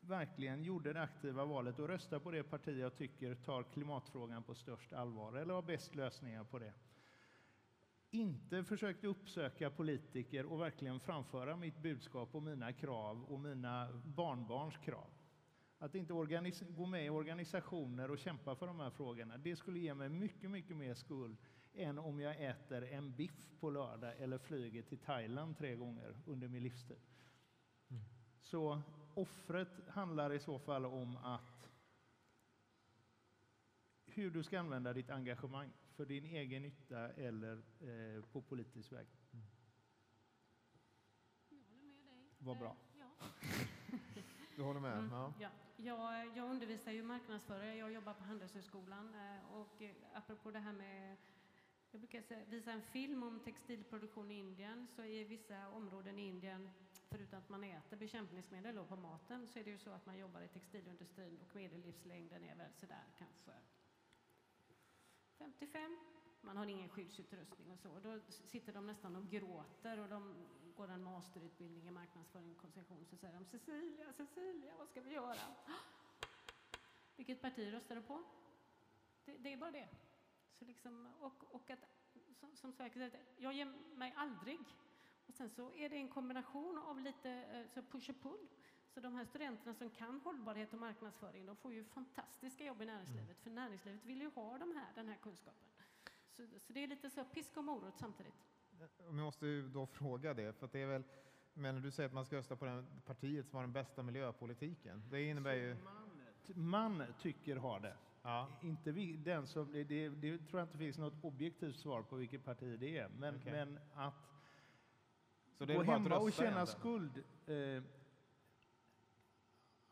verkligen gjorde det aktiva valet och röstade på det parti jag tycker tar klimatfrågan på störst allvar eller har bäst lösningar på det. Inte försökte uppsöka politiker och verkligen framföra mitt budskap och mina krav och mina barnbarns krav. Att inte gå med i organisationer och kämpa för de här frågorna, det skulle ge mig mycket, mycket mer skuld än om jag äter en biff på lördag eller flyger till Thailand tre gånger under min livstid. Mm. Så offret handlar i så fall om att hur du ska använda ditt engagemang för din egen nytta eller eh, på politisk väg. Mm. Jag håller med dig. Vad bra. Eh, ja. Du håller med? Mm, ja. ja. Jag, jag undervisar ju marknadsförare, jag jobbar på Handelshögskolan eh, och eh, apropå det här med jag brukar visa en film om textilproduktion i Indien, så i vissa områden i Indien, förutom att man äter bekämpningsmedel på maten, så är det ju så att man jobbar i textilindustrin och medellivslängden är väl sådär kanske 55. Man har ingen skyddsutrustning och så. Då sitter de nästan och gråter och de går en masterutbildning i marknadsföring och konsumtion, så säger de Cecilia, Cecilia, vad ska vi göra? Vilket parti röstar du på? Det, det är bara det. Så liksom, och, och att, som, som sagt, jag ger mig aldrig. Och sen så är det en kombination av lite eh, så push och pull. Så de här studenterna som kan hållbarhet och marknadsföring, de får ju fantastiska jobb i näringslivet, mm. för näringslivet vill ju ha de här, den här kunskapen. Så, så det är lite så piska och morot samtidigt. Jag måste ju då fråga det, för det är väl, men du säger att man ska rösta på det partiet som har den bästa miljöpolitiken. Det innebär ju... Man, man tycker har det. Ja. Inte vi, den som, det, det, det, tror jag inte finns något objektivt svar på vilket parti det är. Men, okay. men att så det gå hemma och känna egentligen. skuld. Eh,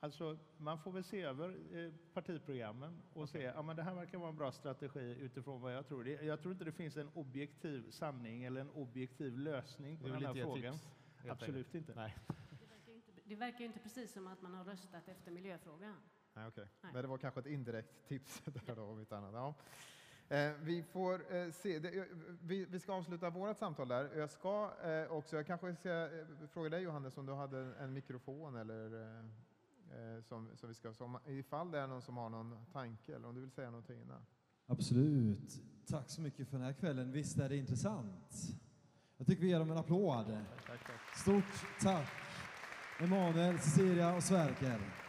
alltså, man får väl se över eh, partiprogrammen och okay. se, ja men det här verkar vara en bra strategi utifrån vad jag tror. Det, jag tror inte det finns en objektiv sanning eller en objektiv lösning på den här frågan. Tips, Absolut inte. Nej. Det verkar ju inte, det verkar inte precis som att man har röstat efter miljöfrågan. Nej, okay. Nej. det var kanske ett indirekt tips där då, om inte annat. Ja. Eh, vi får eh, se. Det, vi, ska avsluta vårt samtal där. Jag ska eh, också, jag kanske ska eh, fråga dig Johannes om du hade en mikrofon eller eh, eh, som, som vi ska, som, ifall det är någon som har någon tanke eller om du vill säga någonting innan. Absolut. Tack så mycket för den här kvällen. Visst är det intressant? Jag tycker vi ger dem en applåd. Tack, tack. Stort tack Emanuel, Cecilia och Sverker.